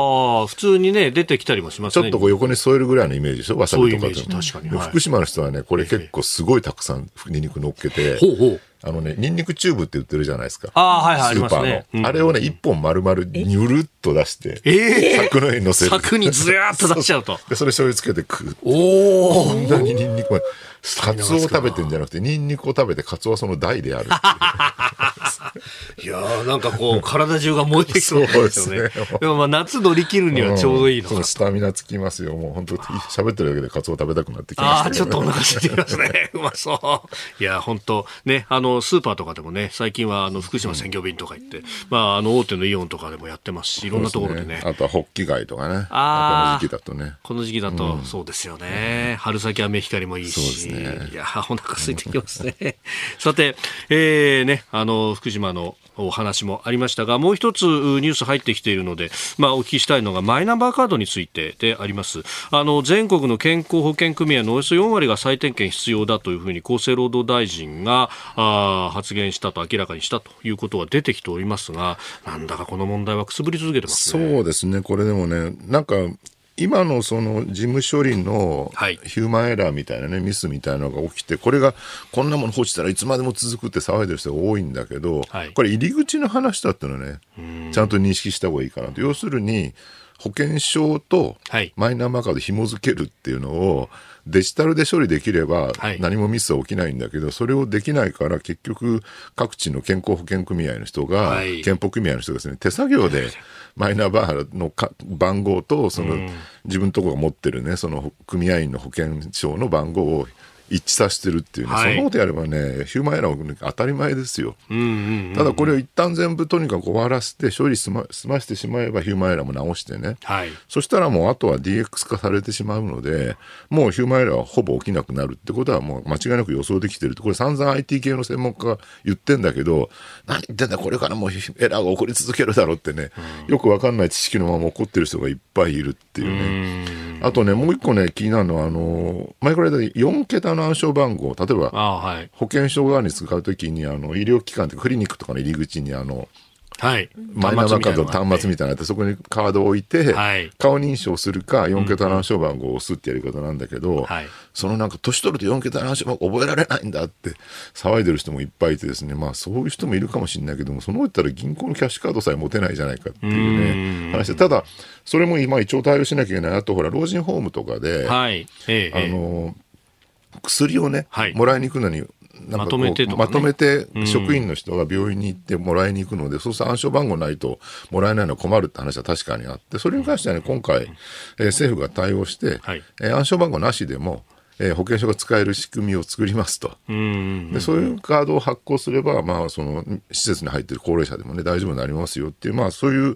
あ、普通にね、出てきたりもしますね。ちょっとこう横に添えるぐらいのイメージでしょ、わさびとかと。確かに、福島の人はね、これ結構すごいたくさんニンニク乗っけて、ほうほうあのね、ニンニクチューブって売ってるじゃないですか。ああ、はいはい、スーパーの。あねうん、あれをね、一本丸々にゅるっと出して、えー、柵の上に乗せる。柵にずやーっと出しちゃうと。で、それ醤油つけて食う。おおこんなにニンニク、カツオを食べてんじゃなくて、ニンニクを食べてカツオはその台である いやなんかこう、体中が燃えてきそうですよね。でねでもまあ夏乗り切るにはちょうどいいのか、うん、スタミナつきますよ。もう本当喋ってるだけでカツオ食べたくなってきました、ね、ああ、ちょっとお腹空いてきますね。うまそう。いや、本当ね、あの、スーパーとかでもね、最近はあの、福島鮮魚便とか行って、うん、まあ、あの、大手のイオンとかでもやってますし、いろんなところでね。ねあとはホッキ貝とかね。ああ。この時期だとね。この時期だと、そうですよね。春先は目光もいいし。ね。いや、お腹空いてきますね。さて、えー、ね、あの、福島のお話もありましたが、もう一つニュース入ってきているので、まあ、お聞きしたいのがマイナンバーカードについてであります。あの、全国の健康保険組合のおよそ4割が再点検必要だというふうに厚生労働大臣があ発言したと明らかにしたということが出てきておりますが、なんだかこの問題はくすぶり続けてますね。そうですね。これでもね、なんか、今のその事務処理のヒューマンエラーみたいなね、ミスみたいなのが起きて、これがこんなもの放置したらいつまでも続くって騒いでる人が多いんだけど、はい、これ入り口の話だっていうのはね、ちゃんと認識した方がいいかなと。要するに、保険証とマイナンバーカード紐付けるっていうのをデジタルで処理できれば何もミスは起きないんだけど、それをできないから結局各地の健康保険組合の人が、健保組合の人がですね、手作業でマイナンバーの番号とその自分のところが持ってるね、その組合員の保険証の番号を一致させてるっていうね、はい、そのことやればね、ヒューマンエラー当たり前ですよ、うんうんうんうん。ただこれを一旦全部とにかく終わらせて、処理済ま済ましてしまえばヒューマンエラーも直してね、はい、そしたらもうあとは DX 化されてしまうので、もうヒューマンエラーはほぼ起きなくなるってことはもう間違いなく予想できてるこれ散々 IT 系の専門家が言ってんだけど、何言ってんだ、これからもうエラーが起こり続けるだろうってね、うん、よくわかんない知識のまま起こってる人がいっぱいいるっていうね。うあとね、もう一個ね、気になるのは、あの、前から言った4桁の暗証番号、例えば、はい、保険証側に使うときに、あの、医療機関ってクリニックとかの入り口に、あの、はい、マイナンバーカードの端末みたいなのあって、そこにカードを置いて、はい、顔認証するか、4桁暗証番号を押すってやり方なんだけど、はい、そのなんか、年取ると4桁暗証番号覚えられないんだって騒いでる人もいっぱいいてですね、まあそういう人もいるかもしれないけども、その言ったら銀行のキャッシュカードさえ持てないじゃないかっていうね、話で、ただ、それも今一応対応しなきゃいけない。あとほら、老人ホームとかで、はい、ええ、あの、薬をね、はい、もらいに行くのにまとめて、ね、まとめて職員の人が病院に行ってもらいに行くので、うん、そうすると暗証番号ないともらえないのは困るって話は確かにあって、それに関してはね、今回、えー、政府が対応して、はい、えー、暗証番号なしでも、えー、保険証が使える仕組みを作りますと、でそういうカードを発行すれば、まあ、その施設に入っている高齢者でもね、大丈夫になりますよっていう、まあ、そういう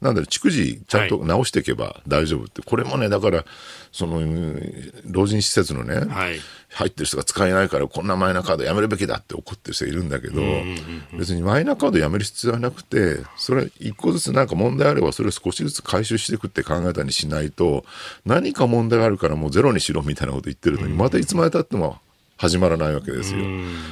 なんだろう、逐次ちゃんと直していけば大丈夫って、はい、これもね、だから、その、老人施設のね、はい、入ってる人が使えないから、こんなマイナカードやめるべきだって怒ってる人いるんだけど、別にマイナカードやめる必要はなくて、それ一個ずつなんか問題あれば、それを少しずつ回収していくって考えたりしないと、何か問題があるからもうゼロにしろみたいなこと言ってるのに、またいつまでたっても始まらないわけですよ。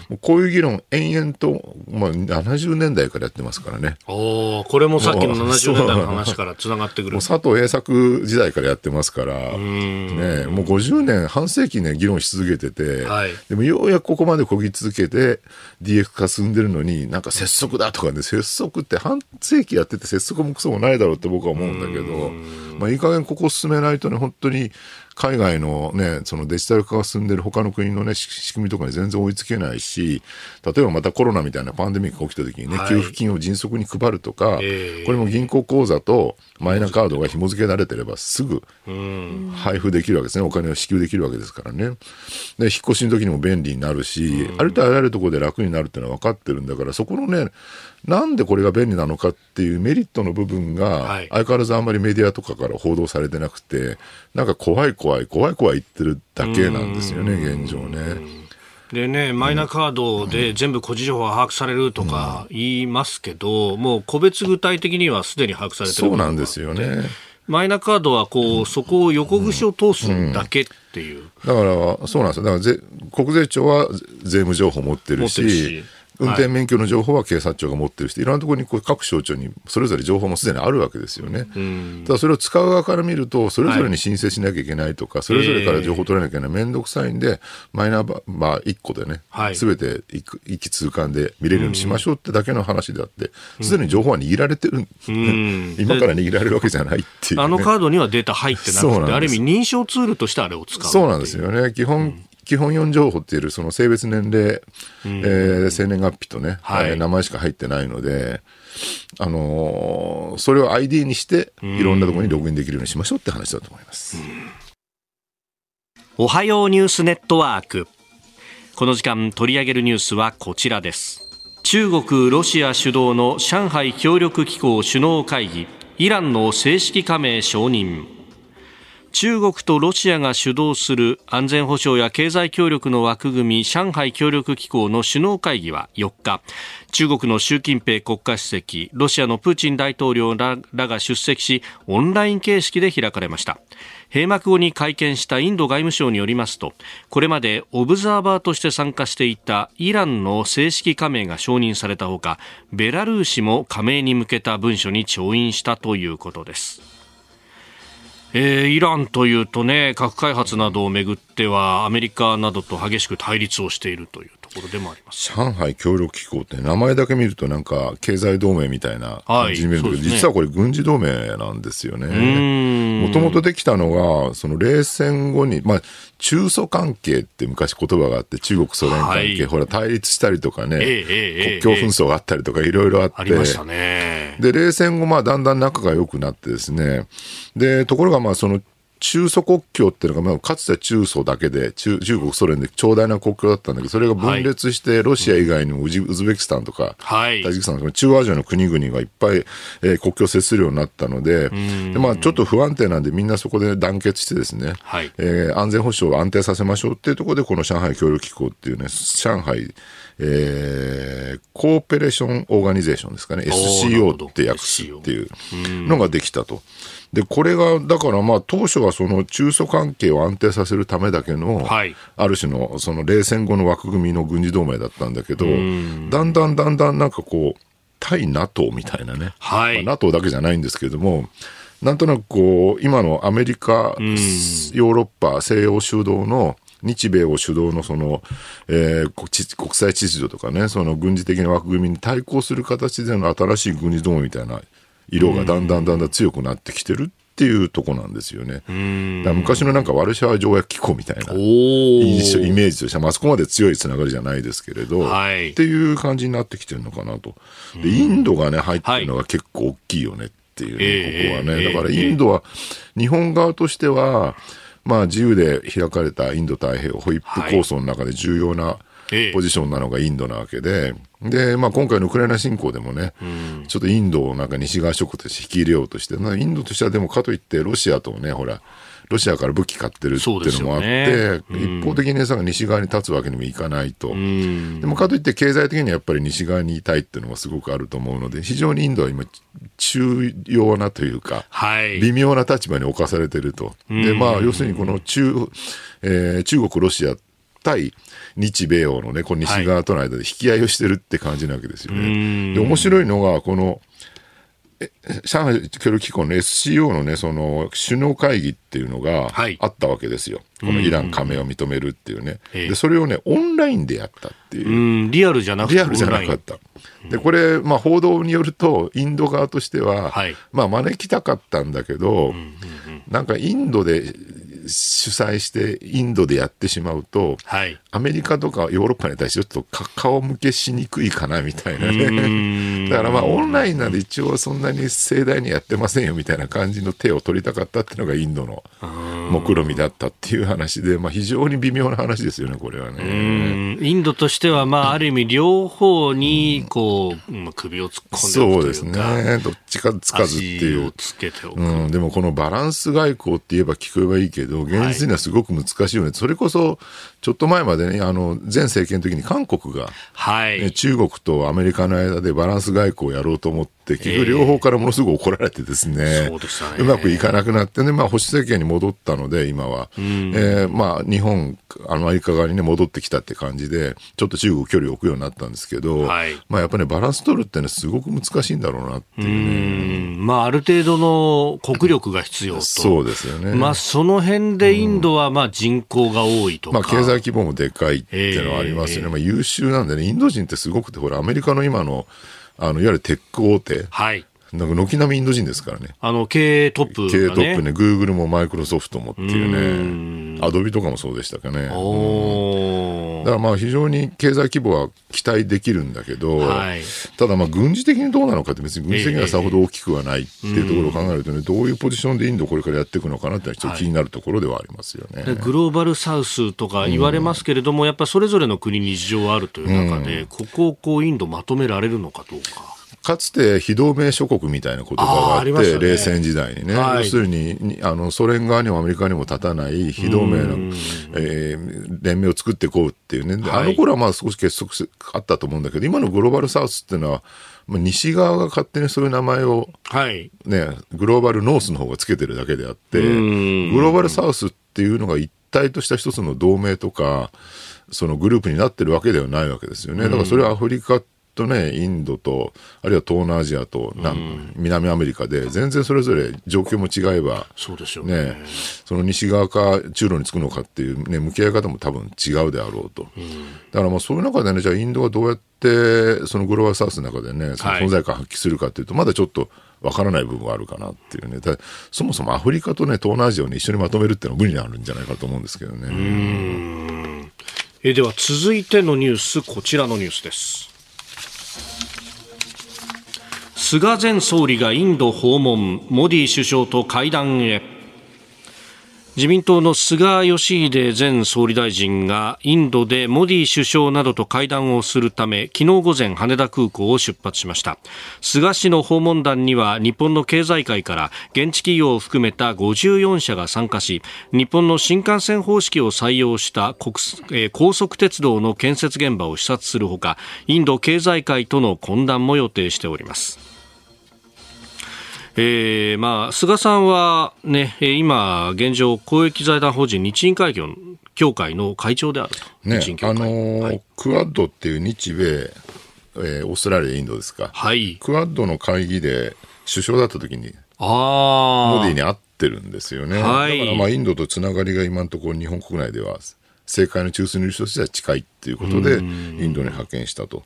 うこういう議論、延々と、まあ、70年代からやってますからね。おこれもさっきの70年代の話からつながってくる。もう佐藤栄作時代からやってますから、ね、もう50年、半世紀ね、議論し続けてて、はい、でもようやくここまでこぎ続けて、DX 化進んでるのに、なんか拙速だとかね、拙速って半世紀やってて拙速もクソもないだろうって僕は思うんだけど、まあ、いい加減ここ進めないとね、本当に海外のね、そのデジタル化が進んでる他の国のね、仕組みとかに全然追いつけないし、例えばまたコロナみたいなパンデミックが起きた時にね、はい、給付金を迅速に配るとか、えー、これも銀行口座とマイナカードが紐付けられてればすぐ配布できるわけですね。お金を支給できるわけですからね。で、引っ越しの時にも便利になるし、ありとあらゆるところで楽になるっていうのは分かってるんだから、そこのね、なんでこれが便利なのかっていうメリットの部分が、相変わらずあんまりメディアとかから報道されてなくて、なんか怖い怖い、怖い怖い言ってるだけなんですよね、現状ね。でね、マイナカードで全部個人情報が把握されるとか言いますけど、もう個別具体的にはすでに把握されてるそうなんですよね。マイナカードはこう、そこを横串を通すだけっていう。だから、そうなんですよ。だからぜ、国税庁は税務情報持ってるし、運転免許の情報は警察庁が持ってるし、い。ろんなところにこう各省庁にそれぞれ情報もすでにあるわけですよね。ただそれを使う側から見ると、それぞれに申請しなきゃいけないとか、はい、それぞれから情報を取らなきゃいけない、めんどくさいんで、マイナンバー1個でね、す、べ、て一気通貫で見れるようにしましょうってだけの話であって、すでに情報は握られてる、今から握られるわけじゃないっていう、ね、あのカードにはデータ入ってなくて、ある意味認証ツールとしてあれを使うそうなんですよね。基本基本4情報っていうその性別年齢、えー、生年月日とね、はい、えー、名前しか入ってないので、あのー、それを ID にして、いろんなところにログインできるようにしましょうって話だと思います。おはようニュースネットワーク。この時間取り上げるニュースはこちらです。中国、ロシア主導の上海協力機構首脳会議、イランの正式加盟承認。中国とロシアが主導する安全保障や経済協力の枠組み上海協力機構の首脳会議は4日。中国の習近平国家主席ロシアのプーチン大統領らが出席しオンライン形式で開かれました。閉幕後に会見したインド外務省によりますとこれまでオブザーバーとして参加していたイランの正式加盟が承認されたほかベラルーシも加盟に向けた文書に調印したということです。えー、イランというとね核開発などをめぐってはアメリカなどと激しく対立をしているという。ころでもあります。上海協力機構って名前だけ見るとなんか経済同盟みたいな感じに見えるけど、はいね、実はこれ軍事同盟なんですよね。もともとできたのがその冷戦後に、まあ、中ソ関係って昔言葉があって中国ソ連関係、はい、ほら対立したりとかね、えー、国境紛争があったりとかいろいろあって、で冷戦後まあだんだん仲が良くなってですね。でところがまあその中ソ国境っていうのが、まあ、かつて中ソだけで中、中国、ソ連で長大な国境だったんだけど、それが分裂して、ロシア以外にもウズベキスタンとか、はい、タジキスタンとか、中央アジアの国々がいっぱい、えー、国境を接するようになったので、でまあ、ちょっと不安定なんで、みんなそこで団結してですね、はい、えー、安全保障を安定させましょうっていうところで、この上海協力機構っていうね、上海、えー、コーペレーションオーガニゼーションですかね、SCO って訳すっていうのができたと。で、これが、だからまあ当初はその中ソ関係を安定させるためだけの、はい、ある種のその冷戦後の枠組みの軍事同盟だったんだけど、だんだんだんだんなんかこう、対 NATO みたいなね、はい。まあ、NATO だけじゃないんですけれども、なんとなくこう、今のアメリカ、ヨーロッパ、西洋主導の日米を主導のその、えー、国際秩序とかね、その軍事的な枠組みに対抗する形での新しい軍事同盟みたいな色がだんだんだんだん強くなってきてるっていうとこなんですよね。昔のなんかワルシャワ条約機構みたいな印象、イメージとしては、まあそこまで強いつながりじゃないですけれど、はい、っていう感じになってきてるのかなと。で、インドがね、入ってるのが結構大きいよねっていうね、はい、ここはね。だからインドは、日本側としては、まあ自由で開かれたインド太平洋ホイップ構想の中で重要なポジションなのがインドなわけで、で、まあ、今回のウクライナ侵攻でもね、うん、ちょっとインドをなんか西側諸国として引き入れようとして、インドとしてはでもかといってロシアとね、ほら、ロシアから武器買ってるっていうのもあって、ね。うん、一方的にさ西側に立つわけにもいかないと、うん、でもかといって経済的にはやっぱり西側にいたいっていうのがすごくあると思うので、非常にインドは今、重要なというか、はい、微妙な立場に置かされてると。で、まあ、要するにこの中、えー、中国、ロシア対日米欧のね、この西側との間で引き合いをしてるって感じなわけですよね。で、面白いのが、この、上海協力機構の SCO のね、その首脳会議っていうのがあったわけですよ。はい、このイラン加盟を認めるっていうね。で、それをね、オンラインでやったっていう。リアルじゃなくてリアルじゃなかった。で、これ、まあ報道によると、インド側としては、はい、まあ招きたかったんだけど、なんかインドで主催してインドでやってしまうと、はい、アメリカとかヨーロッパに対してちょっと顔向けしにくいかなみたいなね。だからまあオンラインなんで一応そんなに盛大にやってませんよみたいな感じの手を取りたかったっていうのがインドの目論見だったっていう話で、まあ非常に微妙な話ですよね、これはね。インドとしてはまあある意味両方にこう、うん、首を突っ込んでそうですね。どっちかつかずっていう。うん、でもこのバランス外交って言えば聞こえばいいけど、現実にはすごく難しいよね。はい、それこそ、ちょっと前までね、あの、前政権の時に韓国が、はい、中国とアメリカの間でバランス外交をやろうと思って、結局両方からものすごく怒られてですね、そうでしたねうまくいかなくなってね、まあ保守政権に戻ったので、今は。うん、えー、まあ日本、アメリカ側にね、戻ってきたって感じで、ちょっと中国距離を置くようになったんですけど、はい、まあやっぱり、ね、バランス取るってね、すごく難しいんだろうなっていうね。うまあある程度の国力が必要と。そうですよね。まあその辺でインドはまあ人口が多いとまあ経済規模もでかいっていうのはありますよね。まあ優秀なんでね、インド人ってすごくて、ほら、アメリカの今の、あの、いわゆるテック大手。はい。なんか軒並みインド人ですからね。あの、経営トップ、ね、経営トップね、グーグルもマイクロソフトもっていうね、アドビとかもそうでしたかね。だからまあ非常に経済規模は期待できるんだけど、はい、ただまあ軍事的にどうなのかって別に軍事的にはさほど大きくはないっていうところを考えるとね、どういうポジションでインドこれからやっていくのかなってちょっと気になるところではありますよね。はい、グローバルサウスとか言われますけれども、やっぱそれぞれの国に事情があるという中で、ここをこうインドまとめられるのかどうか。かつて非同盟諸国みたいな言葉があって、ね、冷戦時代にね、はい、要するにあのソ連側にもアメリカにも立たない非同盟の、えー、連盟を作っていこうっていうね、はい、あの頃はまあ少し結束あったと思うんだけど、今のグローバルサウスっていうのは、西側が勝手にそういう名前を、はい。ね、グローバルノースの方がつけてるだけであって、グローバルサウスっていうのが一体とした一つの同盟とか、そのグループになってるわけではないわけですよね。だからそれはアフリカとね、インドと、あるいは東南アジアと、うん、南アメリカで、全然それぞれ状況も違えば、そうですよね、ね、その西側か中路につくのかっていう、ね、向き合い方も多分違うであろうと。うん、だからまあそういう中でね、じゃあインドはどうやって、そのグローバルサウスの中でね、その存在感発揮するかっていうと、はい、まだちょっと、わからない部分はあるかなっていうね。そもそもアフリカとね、東南アジアを、ね、一緒にまとめるっていうのは無理になるんじゃないかと思うんですけどね。えでは続いてのニュース、こちらのニュースです。菅前総理がインド訪問モディ首相と会談へ。自民党の菅義偉前総理大臣がインドでモディ首相などと会談をするため昨日午前羽田空港を出発しました。菅氏の訪問団には日本の経済界から現地企業を含めた54社が参加し日本の新幹線方式を採用した国、えー、高速鉄道の建設現場を視察するほかインド経済界との懇談も予定しております。えー、まあ、菅さんはね、今、現状、公益財団法人日印会協会の会長であると。ね、あのーはい、クアッドっていう日米、えー、オーストラリア、インドですか？はい。クアッドの会議で首相だった時に、モディに会ってるんですよね。はい。だからまあ、インドとつながりが今のところ日本国内では政界の中枢の人としては近いっていうことで、インドに派遣したと。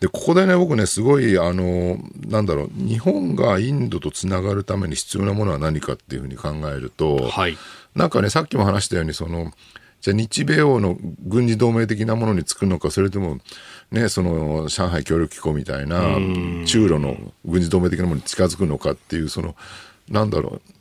で、ここでね、僕ね、すごい、あの、なんだろう、日本がインドとつながるために必要なものは何かっていうふうに考えると、はい、なんかね、さっきも話したように、その、じゃあ日米欧の軍事同盟的なものに作るのか、それとも、ね、その上海協力機構みたいな中ロの軍事同盟的なものに近づくのかっていう、その、なんだろう、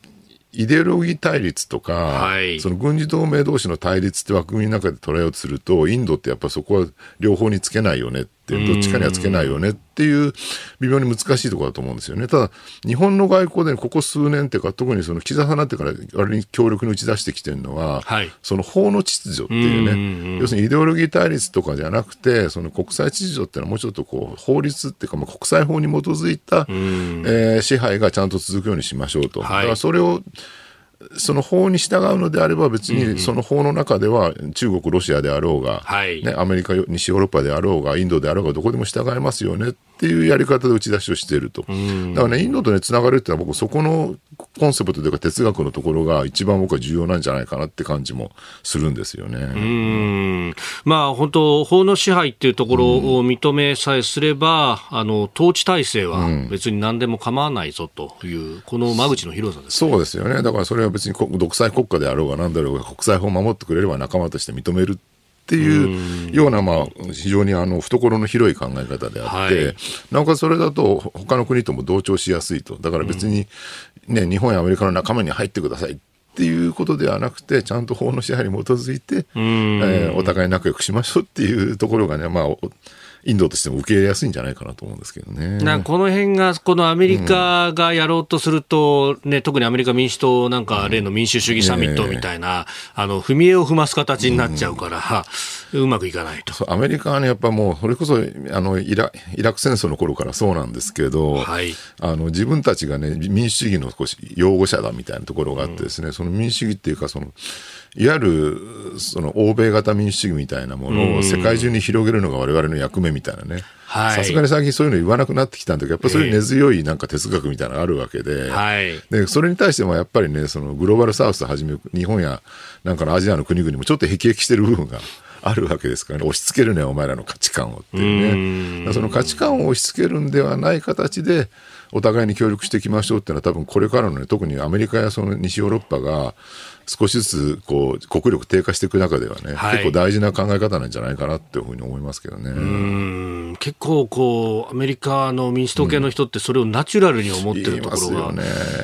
イデオロギー対立とか、はい、その軍事同盟同士の対立って枠組みの中で捉えようとすると、インドってやっぱそこは両方につけないよねって、どっちかにはつけないよねっていう微妙に難しいところだと思うんですよね。ただ、日本の外交でここ数年っていうか、特にその岸田さんになってから割に強力に打ち出してきてるのは、はい、その法の秩序っていうね、要するにイデオロギー対立とかじゃなくて、その国際秩序っていうのはもうちょっとこう、法律っていうか、まあ、国際法に基づいた、えー、支配がちゃんと続くようにしましょうと。だからそれをその法に従うのであれば別にその法の中では中国、ロシアであろうが、ね、アメリカ、西ヨーロッパであろうが、インドであろうがどこでも従えますよねっていうやり方で打ち出しをしていると。だからね、インドとね、つながるっていうのは僕そこのコンセプトというか哲学のところが一番僕は重要なんじゃないかなって感じもするんですよね。うんまあ本当、法の支配っていうところを認めさえすれば、あの統治体制は別に何でも構わないぞという、この間口の広さです、ね、そうですよね。だからそれは別に独裁国家であろうが何だろうが国際法を守ってくれれば仲間として認めるっていうような、まあ、非常にあの懐の広い考え方であって、はい、なおかつそれだと他の国とも同調しやすいと。だから別に、ね、日本やアメリカの仲間に入ってくださいっていうことではなくて、ちゃんと法の支配に基づいて、えー、お互い仲良くしましょうっていうところがね、まあ、インドとしても受け入れやすいんじゃないかなと思うんですけどね。なこの辺が、このアメリカがやろうとすると、ね、特にアメリカ民主党なんか、例の民主主義サミットみたいな、あの、踏み絵を踏ます形になっちゃうから、うまくいかないと。アメリカはね、やっぱもう、それこそ、あの、イライラク戦争の頃からそうなんですけど、はい、あの、自分たちがね、民主主義の少し擁護者だみたいなところがあってですね、うん、その民主主義っていうか、その、いわゆるその欧米型民主主義みたいなものを世界中に広げるのが我々の役目みたいなね、さすがに最近そういうの言わなくなってきたんだけど、やっぱりそういう根強いなんか哲学みたいなのがあるわけで、でそれに対してもやっぱりね、そのグローバルサウスはじめ、日本やなんかのアジアの国々もちょっと辟易してる部分が。あるわけですからね、押し付けるね、お前らの価値観をっていうね。うその価値観を押し付けるんではない形で、お互いに協力していきましょうっていうのは多分これからのね、特にアメリカやその西ヨーロッパが少しずつこう国力低下していく中ではね、はい、結構大事な考え方なんじゃないかなっていうふうに思いますけどね。うん。結構こうアメリカの民主党系の人ってそれをナチュラルに思ってるところが、うん、ね、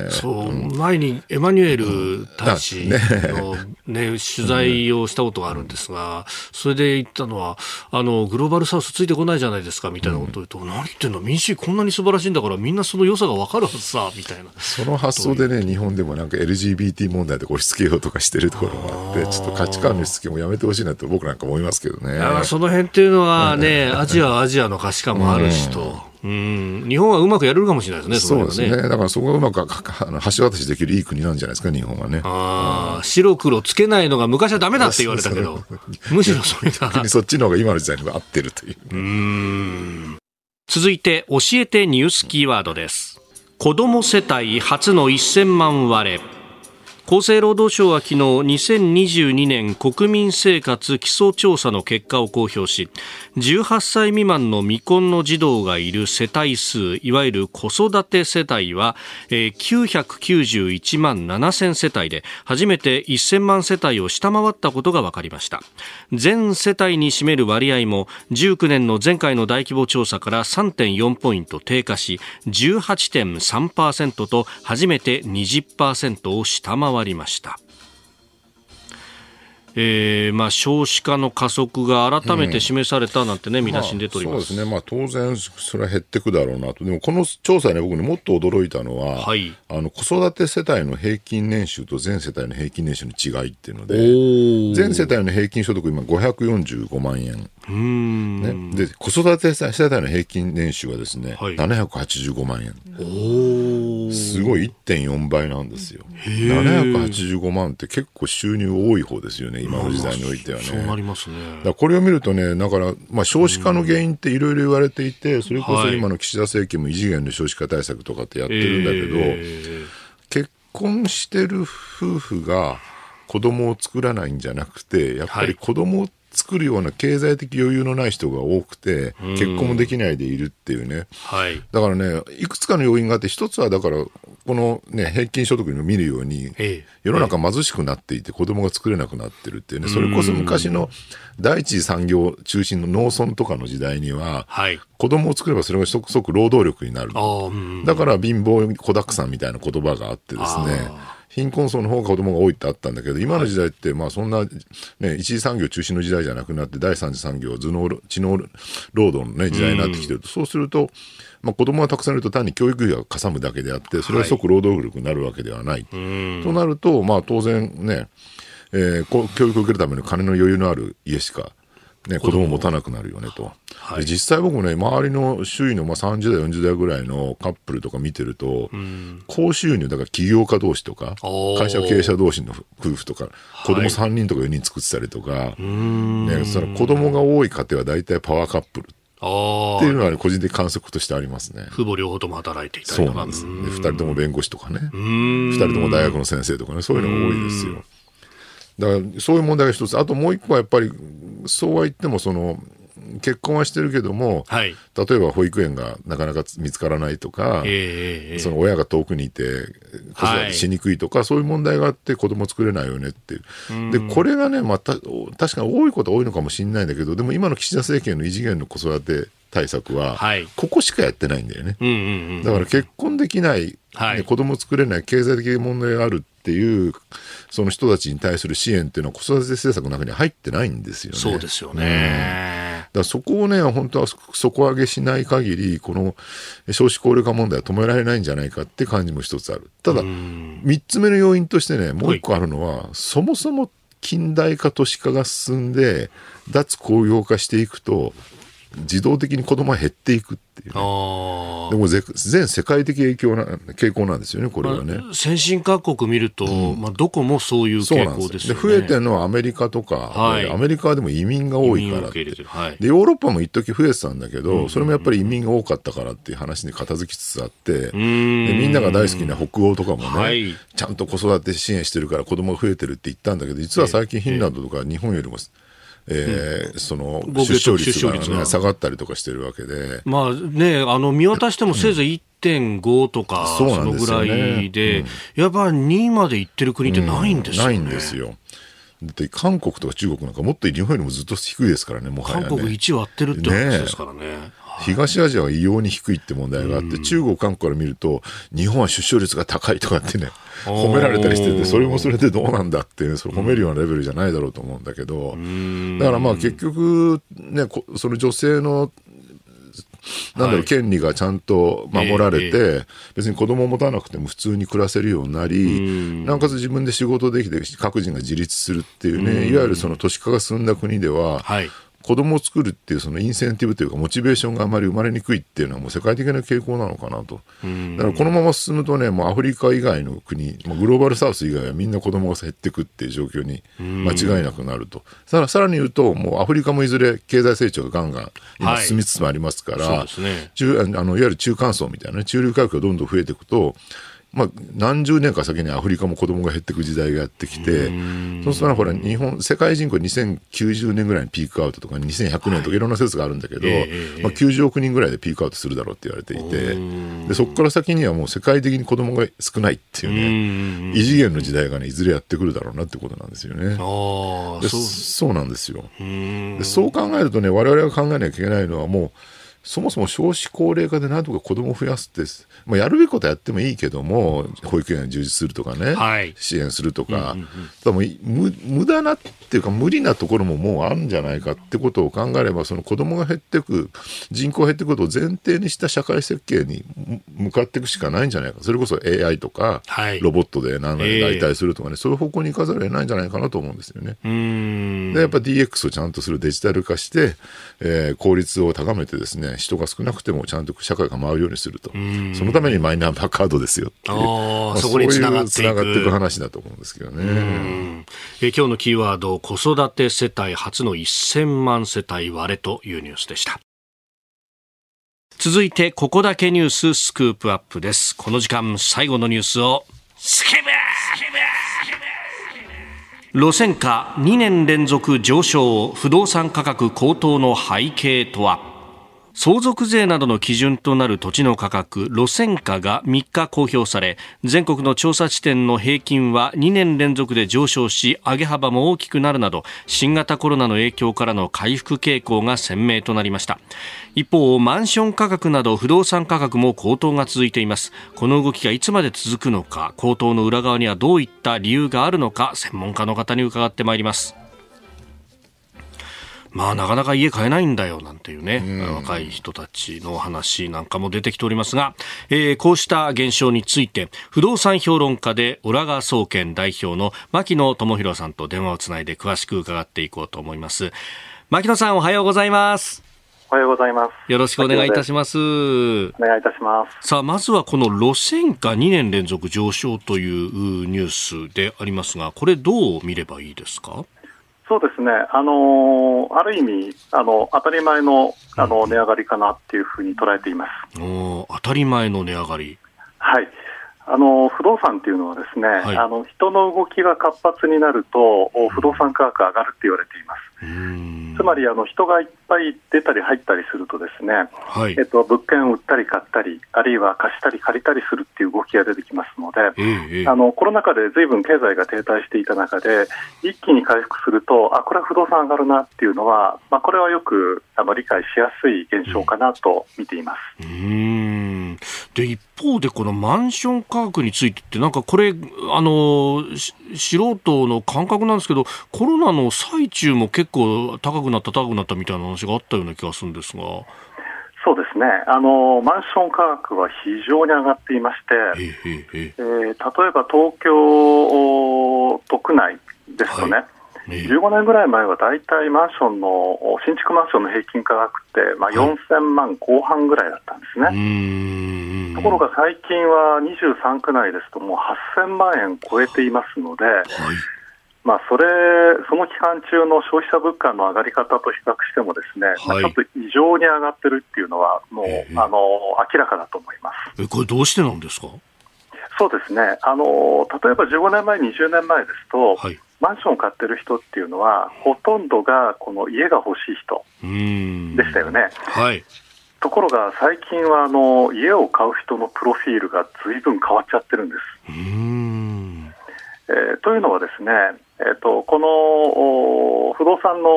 そう、うん、前にエマニュエル大使の、ね、ね、取材をしたことがあるんですが、それで言ったのはあのグローバルサウスついてこないじゃないですかみたいなことを言うと、何言ってんの？民主主義こんなに素晴らしいんだからみんなその良さが分かるはずさみたいな。その発想でね日本でもなんか LGBT 問題で押し付けようとかしてるところがあってちょっと価値観のしつけもやめてほしいなと僕なんか思いますけどねその辺っていうのはね、アジアはアジアの価値観もあるしと。うん、日本はうまくやれるかもしれないですね、そうですね。だからそこがうまく橋渡しできるいい国なんじゃないですか、日本はね。ああ、白黒つけないのが昔はだめだって言われたけど、むしろそれが。そっちの方が今の時代に合ってるという。うん続いて、教えてニュースキーワードです。子ども世帯初の1000万割れ。厚生労働省は昨日2022年国民生活基礎調査の結果を公表し18歳未満の未婚の児童がいる世帯数いわゆる子育て世帯は991万7000世帯で初めて1000万世帯を下回ったことが分かりました。全世帯に占める割合も19年の前回の大規模調査から3.4ポイント低下し18.3%と初めて20%を下回りました。えーまあ、少子化の加速が改めて示されたなんてね、うん、見出しに出ております、まあ、そうですね、まあ、当然、それは減っていくだろうなと、でもこの調査ね、僕ね、もっと驚いたのは、はい、あの子育て世帯の平均年収と全世帯の平均年収の違いっていうので、全世帯の平均所得、今、545万円。ね、で子育て世帯の平均年収はですね、はい、785万円。すごい1.4倍なんですよ。785万って結構収入多い方ですよね今の時代においてはね、そうなりますね。だこれを見るとねだから、まあ、少子化の原因っていろいろ言われていてそれこそ今の岸田政権も異次元の少子化対策とかってやってるんだけど、結婚してる夫婦が子供を作らないんじゃなくてやっぱり子供を作るような経済的余裕のない人が多くて、結婚もできないでいるっていうね。はい。だからね、いくつかの要因があって、一つはだから、このね、平均所得にも見るように、世の中貧しくなっていて、子供が作れなくなってるっていうね、それこそ昔の第一次産業中心の農村とかの時代には、はい、子供を作ればそれが即即労働力になる。だから貧乏子だくさんみたいな言葉があってですね、貧困層の方が子供が多いってあったんだけど、今の時代って、まあそんな、ね、一次産業中心の時代じゃなくなって、第三次産業、頭脳、知能労働のね、時代になってきてると、そうすると、まあ子供がたくさんいると単に教育費がかさむだけであって、それは即労働力になるわけではない。となると、まあ当然ね、えー、教育を受けるための金の余裕のある家しかね、子供持たなくなるよねと。はい、実際僕ね、周りの周囲のまあ30代、40代ぐらいのカップルとか見てると、うん、高収入、だから起業家同士とか、会社経営者同士の夫婦とか、子供3人とか4人作ってたりとか、はい、ね、その子供が多い家庭は大体パワーカップル。っていうのは、ね、個人的観測としてありますね。父母両方とも働いていたりとか。そうなんです。二人とも弁護士とかね。二人とも大学の先生とかね、そういうのが多いですよ。だからそういう問題が一つ。あともう一個はやっぱりそうは言ってもその結婚はしてるけども、はい、例えば保育園がなかなか見つからないとか、えー、その親が遠くにいて子育てしにくいとか、はい、そういう問題があって子供作れないよねっていう。でこれがね、まあ、た確かに多いことは多いのかもしれないんだけどでも今の岸田政権の異次元の子育て対策は、ここしかやってないんだよね。だから結婚できない、はい、子供作れない、経済的問題があるっていう、その人たちに対する支援っていうのは子育て政策の中に入ってないんですよね。そうですよね。だそこをね、本当は底上げしない限り、この少子高齢化問題は止められないんじゃないかって感じも一つある。ただ、三つ目の要因としてね、もう一個あるのは、そもそも近代化都市化が進んで、脱工業化していくと、自動的に子供は減っていくっていう、ね、でも全世界的影響な傾向なんですよね、これはね。まあ、先進各国見ると、うん、まあ、どこもそういう傾向ですよね。増えてるのはアメリカとか、はい、アメリカはでも移民が多いからはい、でヨーロッパも一時増えてたんだけど、それもやっぱり移民が多かったからっていう話に片付きつつあって、でみんなが大好きな北欧とかもね、はい、ちゃんと子育て支援してるから子供が増えてるって言ったんだけど、実は最近フィンランドとか日本よりも、えー、その出生率が、ね、下がったりとかしてるわけで。まあね、あの見渡してもせいぜい1.5とかそのぐらいで、うん、やっぱ2までいってる国ってないんですよ、ね。うん、ないんですよ。で韓国とか中国なんかもっと日本よりもずっと低いですからね、もはや、ね、韓国1割ってるって話ですからね。ね東アジアは異様に低いって問題があって、中国、韓国から見ると、日本は出生率が高いとかってね、褒められたりしてて、それもそれでどうなんだって、それ褒めるようなレベルじゃないだろうと思うんだけど、だからまあ結局、ね、その女性のなんだろう、権利がちゃんと守られて、別に子供を持たなくても普通に暮らせるようになり、なおかつ自分で仕事できて、各人が自立するっていうね、いわゆるその都市化が進んだ国では、子供を作るっていうそのインセンティブというかモチベーションがあまり生まれにくいっていうのはもう世界的な傾向なのかなと。だからこのまま進むとね、もうアフリカ以外の国、もうグローバルサウス以外はみんな子供が減っていくっていう状況に間違いなくなると。さらさらに言うと、もうアフリカもいずれ経済成長がガンガン今進みつつもありますから、はいね、中あのいわゆる中間層みたいな、ね、中流階級がどんどん増えていくと、まあ、何十年か先にアフリカも子供が減っていく時代がやってきて、そうするとほら、日本、世界人口2090年ぐらいにピークアウトとか、2100年とかいろんな説があるんだけど、はい、まあ、90億人ぐらいでピークアウトするだろうって言われていて、でそこから先にはもう世界的に子供が少ないっていうね、異次元の時代がね、いずれやってくるだろうなってことなんですよね。でそう。なんですよ。で。そう考えるとね、我々が考えなきゃいけないのはもう、そもそも少子高齢化でなんとか子供を増やすって、まあ、やるべきことはやってもいいけども、保育園が充実するとかね、はい、支援するとか、うんうんうん、無駄なっていうか、無理なところももうあるんじゃないかってことを考えれば、その子供が減っていく、人口が減っていくことを前提にした社会設計に向かっていくしかないんじゃないか、それこそ AI とか、はい、ロボットで何代替するとかね、えー、そういう方向に行かざるを得ないんじゃないかなと思うんですよね。でやっぱ DX をちゃんとするデジタル化して、えー、効率を高めてですね、人が少なくてもちゃんと社会が回るようにすると、そのためにマイナンバーカードですよっていう、まあ、そこにつながっていく話だと思うんですけどね。え今日のキーワード、子育て世帯初の1000万世帯割れというニュースでした。続いて、ここだけニューススクープアップです。この時間、最後のニュースを、スケブ路線価2年連続上昇不動産価格高騰の背景とは?相続税などの基準となる土地の価格路線価が3日公表され全国の調査地点の平均は2年連続で上昇し上げ幅も大きくなるなど新型コロナの影響からの回復傾向が鮮明となりました。一方マンション価格など不動産価格も高騰が続いています。この動きがいつまで続くのか高騰の裏側にはどういった理由があるのか専門家の方に伺ってまいります。まあ、なかなか家買えないんだよなんていうね、うん、若い人たちの話なんかも出てきておりますが、えー、こうした現象について、不動産評論家で、オラガ総研代表の牧野智博さんと電話をつないで詳しく伺っていこうと思います。牧野さん、おはようございます。おはようございます。よろしくお願いいたします。お願いいたします。さあ、まずはこの路線価2年連続上昇というニュースでありますが、これどう見ればいいですか？そうですね、あのー、ある意味、あの当たり前のあの値上がりかなっていうふうに捉えています、お当たり前の値上がり。はい。あの不動産っていうのはですね、はい、あの人の動きが活発になると不動産価格上がるって言われています。つまりあの人がいっぱい出たり入ったりするとですね、はい、えっと、物件を売ったり買ったり、あるいは貸したり借りたりするっていう動きが出てきますので、えあのコロナ禍でずいぶん経済が停滞していた中で、一気に回復すると、あこれは不動産上がるなっていうのは、まあ、これはよくあの理解しやすい現象かなと見ています。うん。で一方で、このマンション価格についてって、なんかこれ、あの素人の感覚なんですけど、コロナの最中も結構高くなった、高くなったみたいな話があったような気がするんですが。そうですね。あの、マンション価格は非常に上がっていまして、えー、例えば東京都区内ですとね、はい。15年ぐらい前は大体マンションの新築マンションの平均価格って、まあ、4000万後半ぐらいだったんですね、ところが最近は23区内ですともう8000万円超えていますので、はいまあ、それ、その期間中の消費者物価の上がり方と比較しても、ですね、はい、ちょっと異常に上がってるっていうのは、もう、えー、あの明らかだと思います。えこれ、どうしてなんですか？そうですね。あの、例えば15年前、20年前ですと、はい、マンションを買ってる人っていうのは、ほとんどがこの家が欲しい人でしたよね。はい。ところが最近はあの家を買う人のプロフィールがずいぶん変わっちゃってるんです。えー、というのはですね、えーと、この不動産の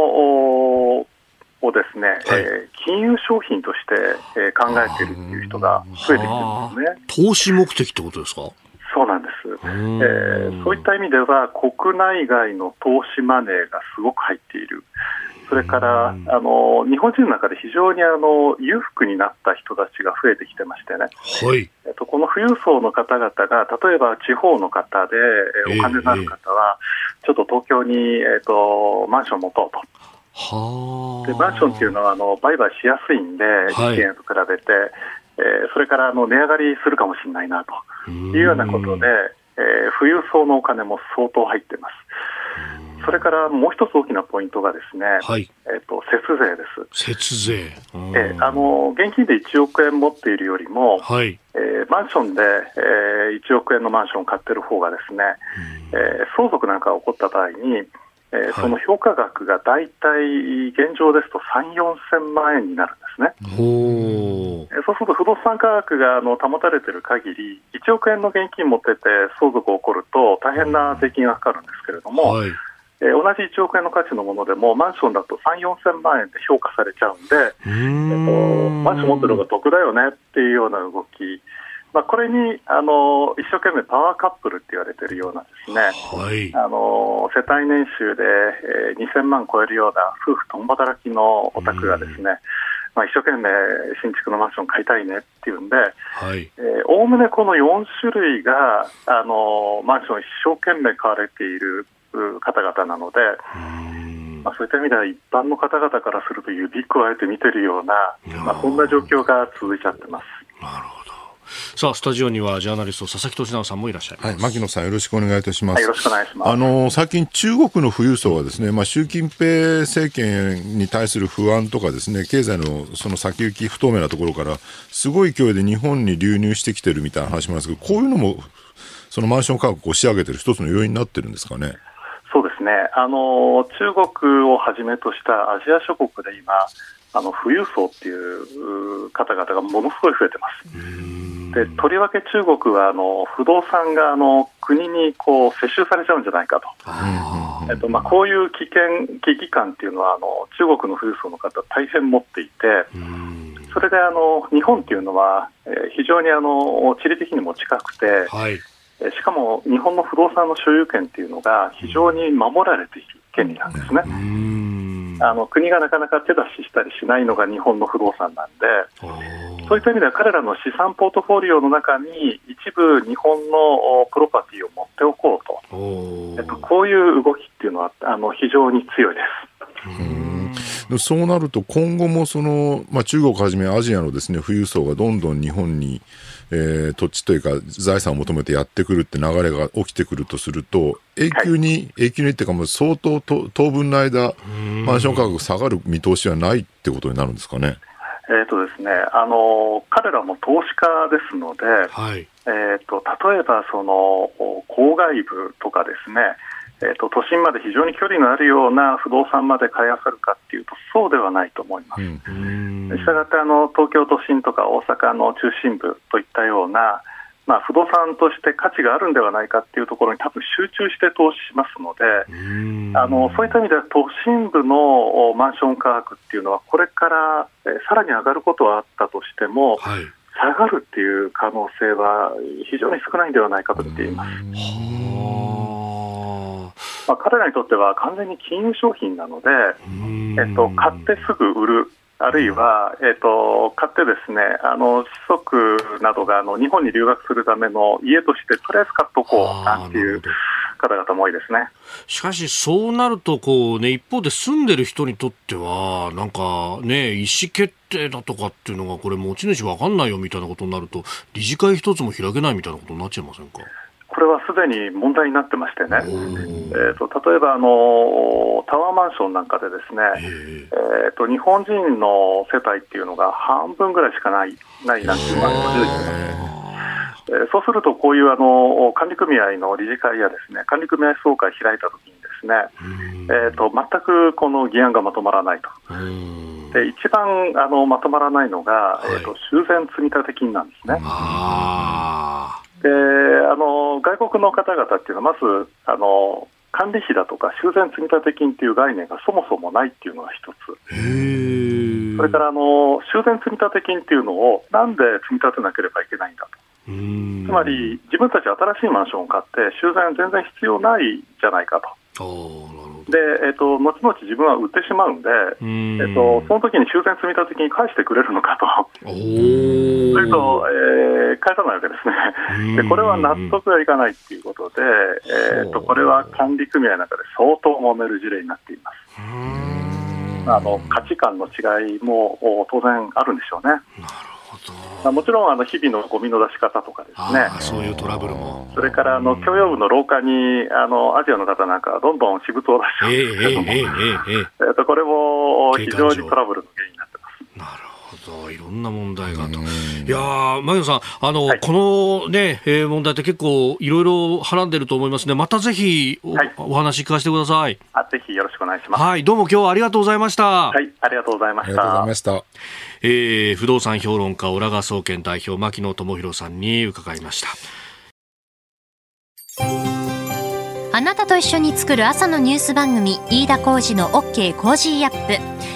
をですね、はい、えー、金融商品として、えー、考えているという人が増えてきてるんですね。投資目的ってことですか？そうなんです、えー、そういった意味では、国内外の投資マネーがすごく入っている、それからあの日本人の中で非常にあの裕福になった人たちが増えてきてましてね、はい。えっと、この富裕層の方々が、例えば地方の方で、お金のある方は、ちょっと東京に、えっと、マンション持とうと。でマンションっていうのはあの売買しやすいんで、一軒と比べて、えー、それからあの値上がりするかもしれないなというようなことで、えー、富裕層のお金も相当入ってます。それからもう一つ大きなポイントがですね、はい、えっ、ー、と節税です。節税。えー、あの現金で1億円持っているよりも、はい、えー、マンションで、えー、1億円のマンションを買ってる方がですね、えー、相続なんかが起こった場合に、えー、その評価額が大体現状ですと3、4000万円になるんですね。ほそうすると不動産価格があの保たれている限り、1億円の現金持ってて相続起こると大変な税金がかかるんですけれども、はい。えー、同じ1億円の価値のものでも、マンションだと3、4000万円で評価されちゃうんで、えっと、マンション持ってる方が得だよねっていうような動き、まあ、これにあの一生懸命パワーカップルって言われてるようなですね、はい、あの世帯年収で、えー、2000万超えるような夫婦共働きのお宅がですね、まあ、一生懸命新築のマンション買いたいねっていうんで、おおむねこの4種類があのマンション一生懸命買われている方々なので、まあ、そういった意味では一般の方々からすると指くわえて見てるような、まあ、そんな状況が続いちゃってます。なるほどさあスタジオにはジャーナリスト佐々木俊直さんもいらっしゃいます、はい、牧野さんよろしくお願いいたします、はい、よろしくお願いします。あの最近中国の富裕層はですねまあ習近平政権に対する不安とかですね経済のその先行き不透明なところからすごい勢いで日本に流入してきてるみたいな話もあるんですけどこういうのもそのマンション価格を押し上げてる一つの要因になってるんですかね？そうですね。あの中国をはじめとしたアジア諸国で今あの富裕層っていう方々がものすごい増えてます。でとりわけ中国はあの不動産があの国にこう接収されちゃうんじゃないかと、えっとまあ、こういう危険、危機感っていうのはあの中国の富裕層の方、大変持っていて、それであの日本っていうのは、えー、非常にあの地理的にも近くて、はい、しかも日本の不動産の所有権っていうのが非常に守られている権利なんですね。あの国がなかなか手出ししたりしないのが日本の不動産なんで、そういった意味では彼らの資産ポートフォリオの中に一部日本のプロパティを持っておこうと、えっと、こういう動きっていうのはあの非常に強いです。そうなると今後もその、まあ、中国をはじめアジアのですね富裕層がどんどん日本にえー、土地というか財産を求めてやってくるって流れが起きてくるとすると、永久に、はい、永久にっていうかもう相当と当分の間、マンション価格下がる見通しはないってことになるんですかね。えーとですね、あの彼らも投資家ですので、はい、えーと、例えばその郊外部とかですね、えーと、都心まで非常に距離のあるような不動産まで買いあさるかっていうと、そうではないと思います。したがってあの東京都心とか大阪の中心部といったような、まあ、不動産として価値があるんではないかっていうところに多分集中して投資しますので、あのそういった意味では都心部のマンション価格っていうのは、これから、えさらに上がることはあったとしても、はい、下がるっていう可能性は非常に少ないんではないかと見ています。まあ、彼らにとっては完全に金融商品なので、えっと、買ってすぐ売る。あるいは、えーと、買ってですねあの子息などがあの日本に留学するための家としてとりあえず買っとこうなんていう方々も多いですねしかし、そうなるとこう、ね、一方で住んでる人にとってはなんか、ね、意思決定だとかっていうのがこれ持ち主分かんないよみたいなことになると理事会一つも開けないみたいなことになっちゃいませんか？これはすでに問題になってましてね、えーと、例えばあのタワーマンションなんかでですね、えーと、日本人の世帯っていうのが半分ぐらいしかないないなんていうのがえー、そうすると、こういうあの管理組合の理事会やですね管理組合総会開いたときにですね、えーと、全くこの議案がまとまらないと。で一番あのまとまらないのが、はい、えーと、修繕積立金なんですね。あであの外国の方々っていうのは、まずあの管理費だとか修繕積立金っていう概念がそもそもないっていうのが一つ、それからあの修繕積立金っていうのをなんで積み立てなければいけないんだと。つまり、自分たち新しいマンションを買って、修繕全然必要ないじゃないかと。で、えーと、後々自分は売ってしまうんで、ん。えーと、その時に修繕積立金返してくれるのかと、それと、えー、返さないわけですね、でこれは納得がいかないということで、えーと、これは管理組合の中で相当揉める事例になっています。あの価値観の違いも当然あるんでしょうね。まあ、もちろんあの日々のゴミの出し方とかですね、そういうトラブルも。それからあの許容部の廊下にあのアジアの方なんかどんどん私物を出してますけども、えー、えとこれも非常にトラブルの原因になってほど、いろんな問題がと。いやー、牧野さん、あの、はい、このね、えー、問題って結構いろいろはらんでると思いますね。またぜひおはい、お話聞かせてください。あ、ぜひよろしくお願いします。はい、どうも今日はありがとうございました。はい、ありがとうございました。ありがとうございました。えー、不動産評論家、オラガ総研代表、牧野知弘さんに伺いました。あなたと一緒に作る朝のニュース番組、飯田浩司の OK Cozy up。